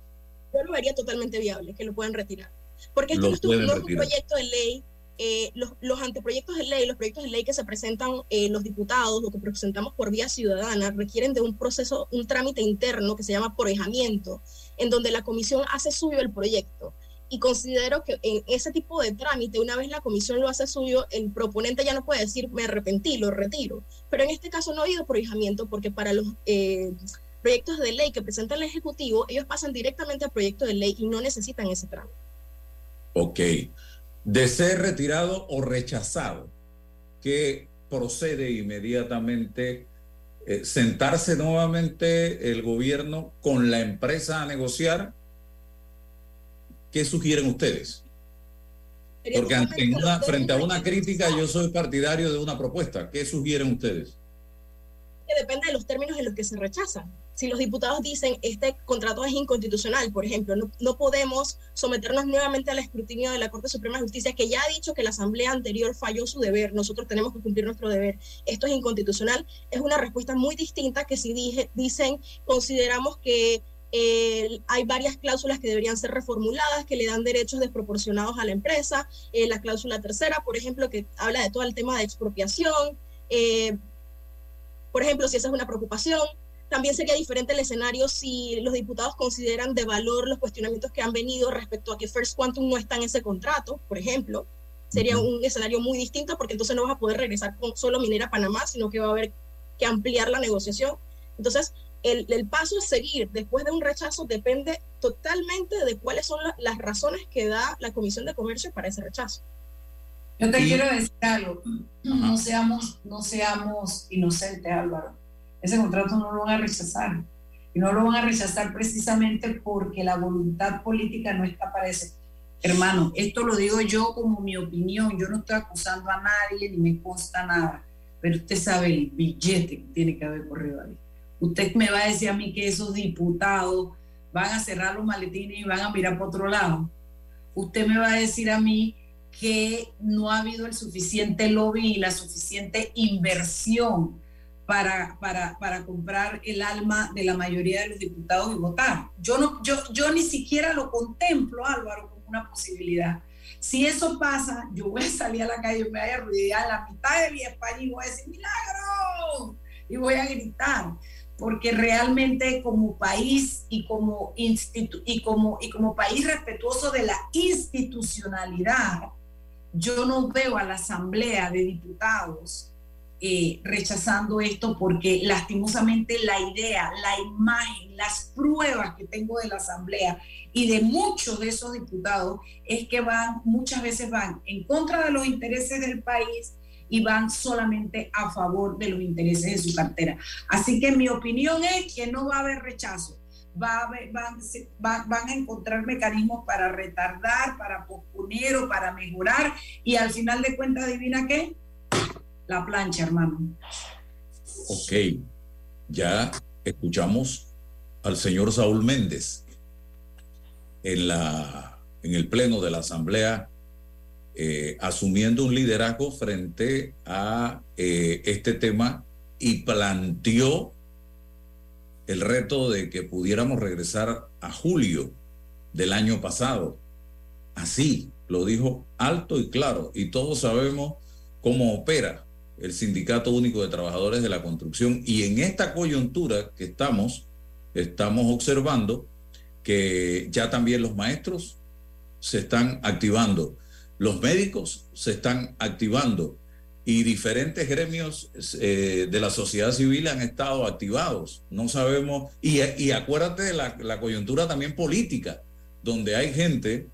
Yo lo vería totalmente viable, que lo puedan retirar. Porque esto no es un proyecto de ley eh, los, anteproyectos de ley, los proyectos de ley que se presentan eh, los diputados o que presentamos por vía ciudadana requieren de un proceso, un trámite interno que se llama porejamiento, en donde la comisión hace suyo el proyecto. Y considero que en ese tipo de trámite, una vez la comisión lo hace suyo, el proponente ya no puede decir me arrepentí, lo retiro. Pero en este caso no ha habido porejamiento porque para los eh, proyectos de ley que presenta el Ejecutivo, ellos pasan directamente al proyecto de ley y no necesitan ese trámite. Ok de ser retirado o rechazado, que procede inmediatamente eh, sentarse nuevamente el gobierno con la empresa a negociar. ¿Qué sugieren ustedes? Porque ante una, frente a una crítica yo soy partidario de una propuesta. ¿Qué sugieren ustedes? Que depende de los términos en los que se rechaza. Si los diputados dicen este contrato es inconstitucional, por ejemplo, no, podemos someternos nuevamente al escrutinio de la Corte Suprema de Justicia, que ya ha dicho que la Asamblea anterior falló su deber, nosotros tenemos que cumplir nuestro deber, esto es inconstitucional, es una respuesta muy distinta que si dicen, consideramos que eh, hay varias cláusulas que deberían ser reformuladas, que le dan derechos desproporcionados a la empresa. Eh, la cláusula tercera, por ejemplo, que habla de todo el tema de expropiación. Eh, por ejemplo, si esa es una preocupación. También sería diferente el escenario si los diputados consideran de valor los cuestionamientos que han venido respecto a que First Quantum no está en ese contrato, por ejemplo. Sería un escenario muy distinto porque entonces no vas a poder regresar con solo Minera Panamá, sino que va a haber que ampliar la negociación. Entonces, el, el, paso a seguir después de un rechazo depende totalmente de cuáles son la, las razones que da la Comisión de Comercio para ese rechazo. Yo te y, quiero decir algo, no seamos, no seamos inocentes, Álvaro. Ese contrato no lo van a rechazar. Y no lo van a rechazar precisamente porque la voluntad política no está para eso. Hermano, esto lo digo yo como mi opinión. Yo no estoy acusando a nadie ni me consta nada. Pero usted sabe el billete que tiene que haber corrido ahí. Usted me va a decir a mí que esos diputados van a cerrar los maletines y van a mirar por otro lado. Usted me va a decir a mí que no ha habido el suficiente lobby y la suficiente inversión para, para, para, comprar el alma de la mayoría de los diputados y votar. Yo, no, yo, yo ni siquiera lo contemplo, Álvaro, como una posibilidad. Si eso pasa, yo voy a salir a la calle, me voy a rodear la mitad de mi España y voy a decir, milagro, y voy a gritar porque realmente como país y como, institu y como, y como país respetuoso de la institucionalidad, yo no veo a la Asamblea de Diputados eh, rechazando esto porque lastimosamente la idea, la imagen, las pruebas que tengo de la Asamblea y de muchos de esos diputados es que van, muchas veces van en contra de los intereses del país y van solamente a favor de los intereses de su cartera. Así que mi opinión es que no va a haber rechazo. Va a van, a encontrar mecanismos para retardar, para posponer o para mejorar y al final de cuentas, adivina qué? La plancha, hermano. Ok, ya escuchamos al señor Saúl Méndez en, la, en el pleno de la Asamblea eh, asumiendo un liderazgo frente a eh, este tema y planteó el reto de que pudiéramos regresar a julio del año pasado. Así, lo dijo alto y claro, y todos sabemos cómo opera el Sindicato Único de Trabajadores de la Construcción y en esta coyuntura que estamos, estamos observando que ya también los maestros se están activando los médicos se están activando y diferentes gremios eh, de la sociedad civil han estado activados. No sabemos, y, acuérdate de la, coyuntura también política, donde hay gente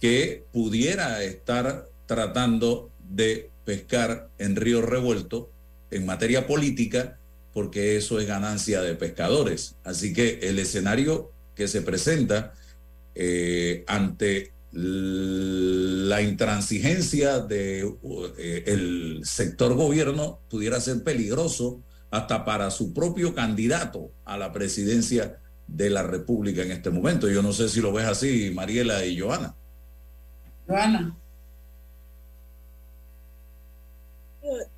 que pudiera estar tratando de pescar en río revuelto en materia política, porque eso es ganancia de pescadores. Así que el escenario que se presenta eh, ante la intransigencia del de, eh, sector gobierno pudiera ser peligroso hasta para su propio candidato a la presidencia de la República en este momento. Yo no sé si lo ves así, Mariela y Joana. Joana.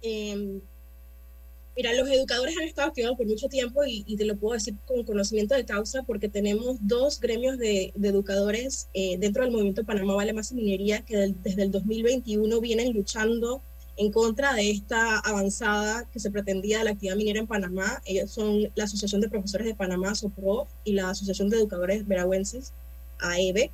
Eh, Mira, los educadores han estado activados por mucho tiempo y, y, te lo puedo decir con conocimiento de causa porque tenemos dos gremios de, de educadores eh, dentro del movimiento Panamá Vale Más y Minería que del, desde el 2021 vienen luchando en contra de esta avanzada que se pretendía de la actividad minera en Panamá. Ellos son la Asociación de Profesores de Panamá, SOPROF, y la Asociación de Educadores Veragüenses, AEBE.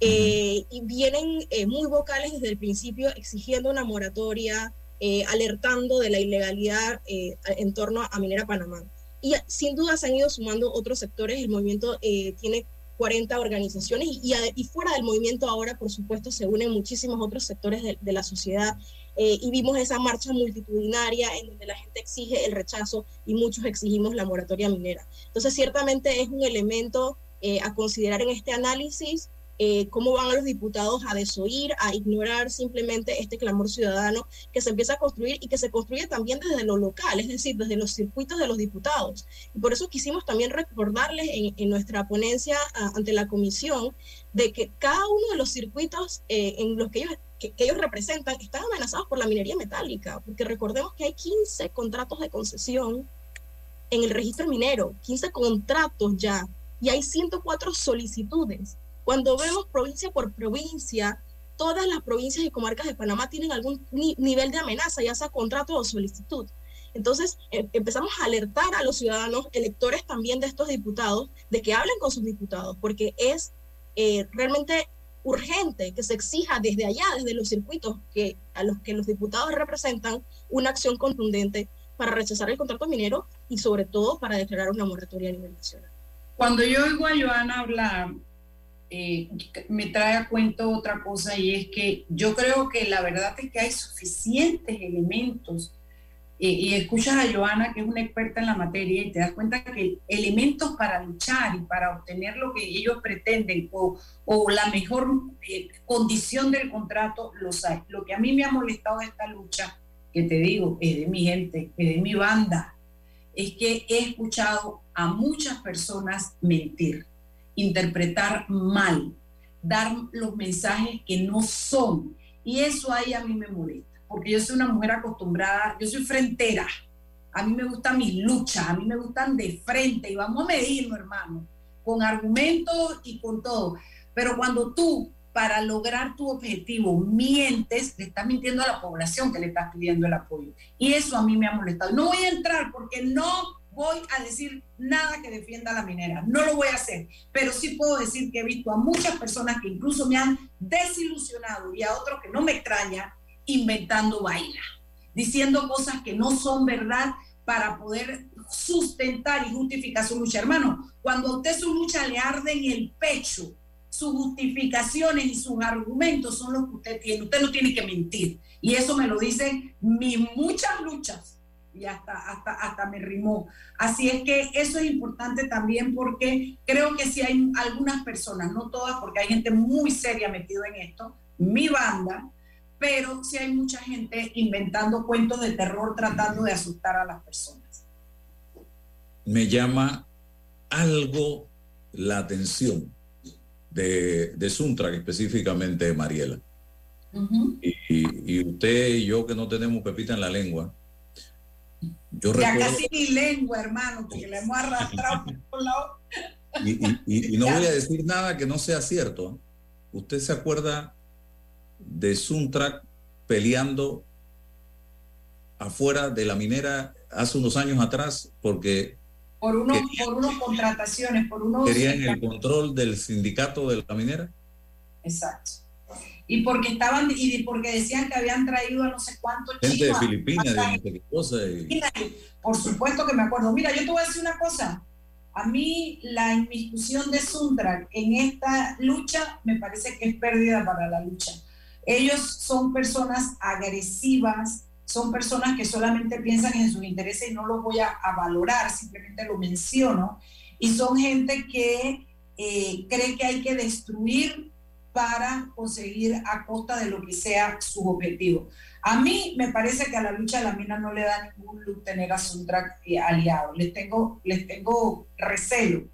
Eh, y vienen eh, muy vocales desde el principio exigiendo una moratoria, eh, alertando de la ilegalidad eh, en torno a Minera Panamá. Y sin duda se han ido sumando otros sectores, el movimiento eh, tiene 40 organizaciones y, fuera del movimiento ahora, por supuesto, se unen muchísimos otros sectores de, de la sociedad y vimos esa marcha multitudinaria en donde la gente exige el rechazo y muchos exigimos la moratoria minera. Entonces, ciertamente es un elemento a considerar en este análisis eh, cómo van a los diputados a desoír, a ignorar simplemente este clamor ciudadano que se empieza a construir y que se construye también desde lo local, es decir, desde los circuitos de los diputados. Y por eso quisimos también recordarles en, nuestra ponencia ante la comisión de que cada uno de los circuitos eh, en los que ellos que, ellos representan están amenazados por la minería metálica, porque recordemos que hay 15 contratos de concesión en el registro minero, 15 contratos ya, y hay 104 solicitudes. Cuando vemos provincia por provincia, todas las provincias y comarcas de Panamá tienen algún nivel de amenaza, ya sea contrato o solicitud. Entonces em, empezamos a alertar a los ciudadanos, electores también de estos diputados, de que hablen con sus diputados, porque es eh, realmente urgente que se exija desde allá, desde los circuitos que, a los que los diputados representan, una acción contundente para rechazar el contrato minero y sobre todo para declarar una moratoria a nivel nacional. Cuando yo oigo a Joana hablar, eh, me trae a cuento otra cosa y es que yo creo que la verdad es que hay suficientes elementos y escuchas a Joana, que es una experta en la materia, y te das cuenta que elementos para luchar y para obtener lo que ellos pretenden o, o la mejor eh, condición del contrato, los hay. Lo que a mí me ha molestado de esta lucha, que te digo, es de mi gente, es de mi banda, es que he escuchado a muchas personas mentir, interpretar mal, dar los mensajes que no son. Y eso ahí a mí me molesta porque yo soy una mujer acostumbrada, yo soy frentera. A mí me gustan mis luchas, a mí me gustan de frente y vamos a medirlo, hermano, con argumentos y con todo. Pero cuando tú, para lograr tu objetivo, mientes, le estás mintiendo a la población que le estás pidiendo el apoyo. Y eso a mí me ha molestado. No voy a entrar porque no voy a decir nada que defienda a la minera, no lo voy a hacer, pero sí puedo decir que he visto a muchas personas que incluso me han desilusionado y a otros que no me extraña, inventando baila, diciendo cosas que no son verdad para poder sustentar y justificar su lucha. Hermano, cuando a usted su lucha le arde en el pecho, sus justificaciones y sus argumentos son los que usted tiene. Usted no tiene que mentir. Y eso me lo dicen mis muchas luchas. Y hasta, hasta, hasta me rimó. Así es que eso es importante también porque creo que si hay algunas personas, no todas, porque hay gente muy seria metida en esto, mi banda, pero sí hay mucha gente inventando cuentos de terror tratando de asustar a las personas. Me llama algo la atención de, de Suntra, específicamente de Mariela. y, usted y yo que no tenemos pepita en la lengua, yo ya casi ni lengua, hermano, porque le hemos arrastrado por la y, y, no voy a decir nada que no sea cierto. ¿Usted se acuerda de Suntrack peleando afuera de la minera hace unos años atrás porque por unos por unos contrataciones por unos querían el control del sindicato de la minera. Exacto y porque estaban y porque decían que habían traído a no sé cuántos gente de Filipinas de qué cosa por supuesto que me acuerdo. Mira yo te voy a decir una cosa. A mí la inmiscusión de Suntrack en esta lucha me parece que es pérdida para la lucha. Ellos son personas agresivas, son personas que solamente piensan en sus intereses y no los voy a, valorar, simplemente lo menciono. Y son gente que eh, cree que hay que destruir para conseguir a costa de lo que sea su objetivo. A mí me parece que a la lucha de la mina no le da ningún luz tener a Suntrack eh, aliado. Les tengo, les tengo recelo.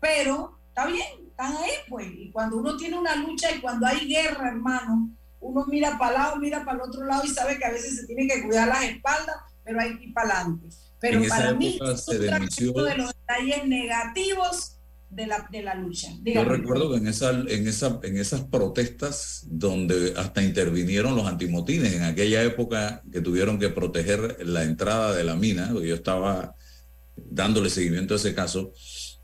Pero está bien, están ahí pues. Y cuando uno tiene una lucha y cuando hay guerra, hermano, uno mira para lado, mira para el otro lado y sabe que a veces se tiene que cuidar las espaldas, pero hay que ir para adelante. Pero para mí, es uno de los detalles negativos de la, de la lucha. Yo recuerdo que en, esa, en, esa, en esas protestas donde hasta intervinieron los antimotines, en aquella época que tuvieron que proteger la entrada de la mina, yo estaba dándole seguimiento a ese caso,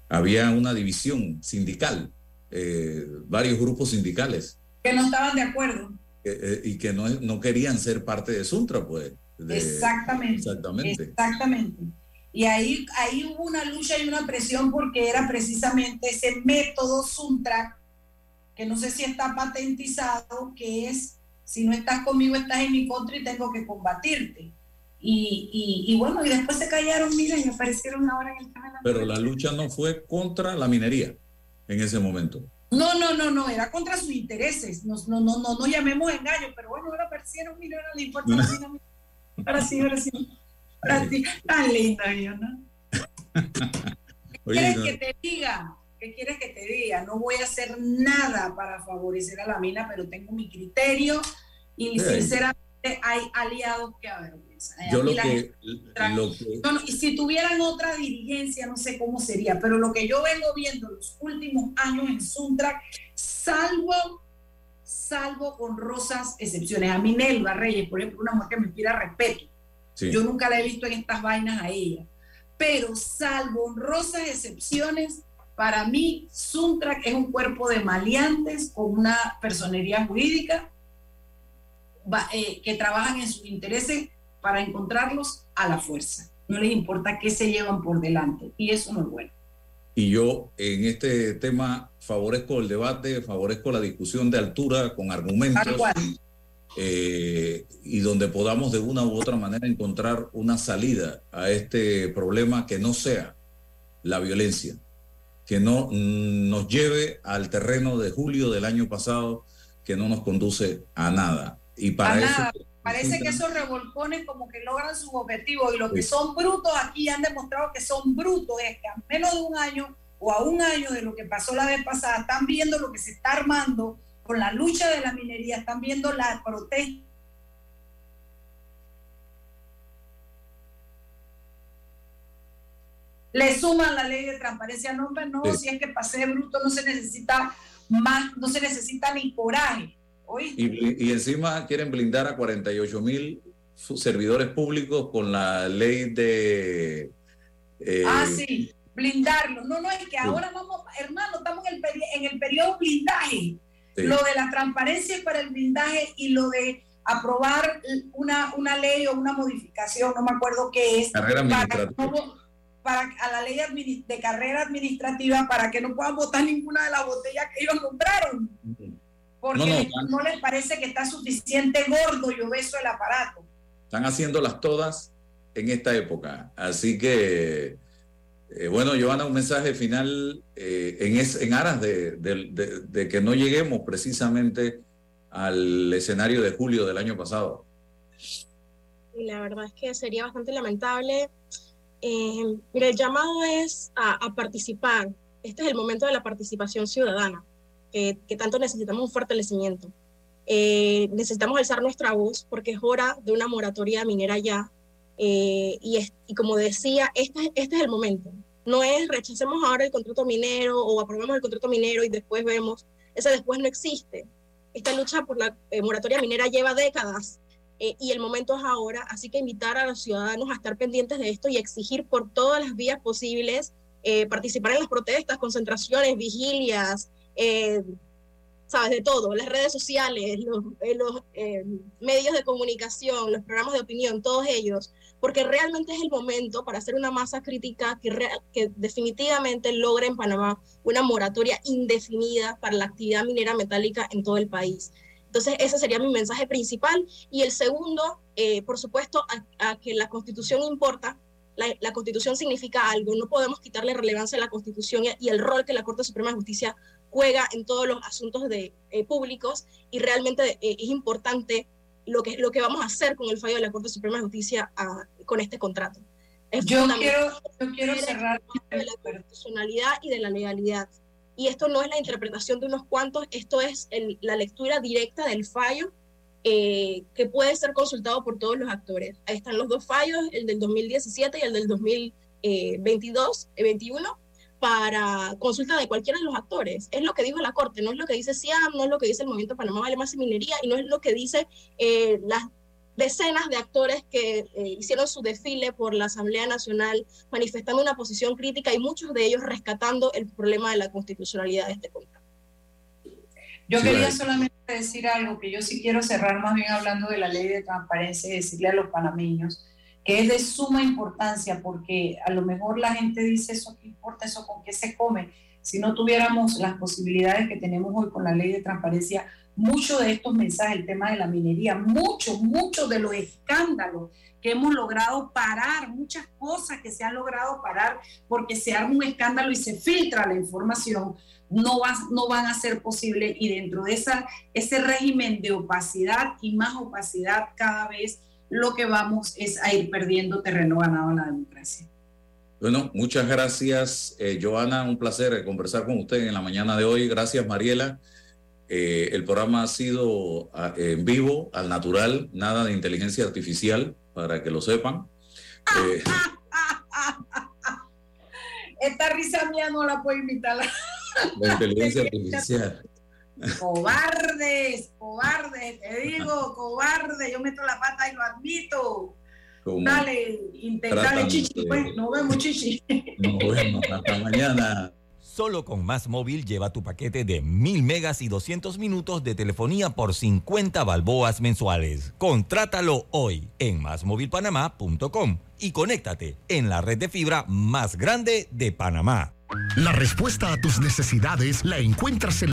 había una división sindical, eh, varios grupos sindicales. Que no estaban de acuerdo. Eh, y que no, no, querían ser parte de Suntra, pues. exactamente. Exactamente. Exactamente. Y ahí, ahí hubo una lucha y una presión porque era precisamente ese método Suntra, que no sé si está patentizado, que es, si no estás conmigo, estás en mi contra y tengo que combatirte. Y, y, bueno, y después se callaron, mira, y aparecieron ahora en el canal. Pero la lucha no fue contra la minería en ese momento. No, no, no, no, era contra sus intereses. No, no, no, no, no llamemos engaño, pero bueno, ahora parecieron mil, ahora le importa. Ahora sí, ahora sí. Ahora sí. Tan linda yo, ¿no? ¿Qué quieres que te diga? ¿Qué quieres que te diga? No voy a hacer nada para favorecer a la mina, pero tengo mi criterio y sinceramente hay aliados que avergüenzan. Yo lo que, lo que... No, no, y si tuvieran otra dirigencia, no sé cómo sería, pero lo que yo vengo viendo los últimos años en Suntrack, salvo, salvo con rosas excepciones. A Minelva Reyes, por ejemplo, una mujer que me inspira respeto. Sí. Yo nunca la he visto en estas vainas a ella. Pero salvo honrosas excepciones, para mí Suntrack es un cuerpo de maleantes con una personería jurídica eh, que trabajan en sus intereses para encontrarlos a la fuerza. No les importa qué se llevan por delante. Y eso no es bueno. Y yo en este tema favorezco el debate, favorezco la discusión de altura con argumentos Tal cual. Eh, y donde podamos de una u otra manera encontrar una salida a este problema que no sea la violencia, que no mm, nos lleve al terreno de julio del año pasado, que no nos conduce a nada. Y para A eso nada. Parece que esos revolcones como que logran sus objetivos y los que son brutos aquí han demostrado que son brutos, es que a menos de un año o a un año de lo que pasó la vez pasada, están viendo lo que se está armando con la lucha de la minería, están viendo la protesta. Le suman la ley de transparencia, no, no, Sí. si es que pasé bruto no se necesita más, no se necesita ni coraje. Y, y encima quieren blindar a 48 mil servidores públicos con la ley de... eh, Ah, sí, blindarlo. No, no, es que ahora vamos, hermano, estamos en el, en el periodo blindaje. Sí. Lo de la transparencia para el blindaje y lo de aprobar una, una ley o una modificación, no me acuerdo qué es, Carrera para, administrativa. no- para a la ley de carrera administrativa para que no puedan votar ninguna de las botellas que ellos compraron. Porque No, no les parece que está suficiente gordo y obeso el aparato. Están haciéndolas todas en esta época. Así que, eh, bueno, Joana, un mensaje final eh, en, es, en aras de, que no lleguemos precisamente al escenario de julio del año pasado. La verdad es que sería bastante lamentable. Eh, mira, el llamado es a, a participar. Este es el momento de la participación ciudadana, que, que tanto necesitamos un fortalecimiento. Eh, necesitamos alzar nuestra voz porque es hora de una moratoria minera ya. Eh, y, es- y como decía, este, este es el momento. No es rechacemos ahora el contrato minero o aprobemos el contrato minero y después vemos. Ese después no existe. Esta lucha por la eh, moratoria minera lleva décadas eh, y el momento es ahora, así que invitar a los ciudadanos a estar pendientes de esto y exigir por todas las vías posibles eh, participar en las protestas, concentraciones, vigilias, eh, sabes, de todo, las redes sociales, los, eh, eh, medios de comunicación, los programas de opinión, todos ellos, porque realmente es el momento para hacer una masa crítica que, rea- que definitivamente logre en Panamá una moratoria indefinida para la actividad minera metálica en todo el país. Entonces, ese sería mi mensaje principal. Y el segundo, eh, por supuesto, a, que la constitución importa. La, la constitución significa algo. No podemos quitarle relevancia a la constitución y, y el rol que la Corte Suprema de Justicia juega en todos los asuntos de, eh, públicos. Y realmente eh, es importante lo que, lo que vamos a hacer con el fallo de la Corte Suprema de Justicia ah, con este contrato. Es Yo quiero, yo quiero cerrar de la constitucionalidad y de la legalidad. Y esto no es la interpretación de unos cuantos, esto es el- la lectura directa del fallo eh, que puede ser consultado por todos los actores. Ahí están los dos fallos, el del 2017 y el del 2022, eh, 21, para consulta de cualquiera de los actores. Es lo que dijo la Corte, no es lo que dice CIAM, no es lo que dice el Movimiento Panamá Vale Más y Minería y no es lo que dice eh, las decenas de actores que eh, hicieron su desfile por la Asamblea Nacional manifestando una posición crítica y muchos de ellos rescatando el problema de la constitucionalidad de este contrato. Yo Sí, quería solamente decir algo que yo sí quiero cerrar más bien hablando de la ley de transparencia y decirle a los panameños que es de suma importancia porque a lo mejor la gente dice eso qué importa, eso con qué se come. Si no tuviéramos las posibilidades que tenemos hoy con la ley de transparencia, muchos de estos mensajes, el tema de la minería, muchos, muchos de los escándalos que hemos logrado parar, muchas cosas que se han logrado parar porque se arma un escándalo y se filtra la información, no, va, no van a ser posibles y dentro de esa, ese régimen de opacidad y más opacidad cada vez lo que vamos es a ir perdiendo terreno ganado en la democracia. Bueno, muchas gracias, eh, Joana. Un placer conversar con usted en la mañana de hoy. Gracias, Mariela. Eh, el programa ha sido ah, en vivo, al natural, nada de inteligencia artificial, para que lo sepan. Eh, Esta risa mía no la puedo imitar. la inteligencia artificial. Cobardes, cobardes, te digo, cobarde, yo meto la pata y lo admito. Dale, intentale chichi, pues, nos vemos chichi. Nos vemos, hasta mañana. Solo con Más Móvil lleva tu paquete de 1000 megas y 200 minutos de telefonía por 50 balboas mensuales. Contrátalo hoy en másmóvilpanamá.com y conéctate en la red de fibra más grande de Panamá. La respuesta a tus necesidades la encuentras en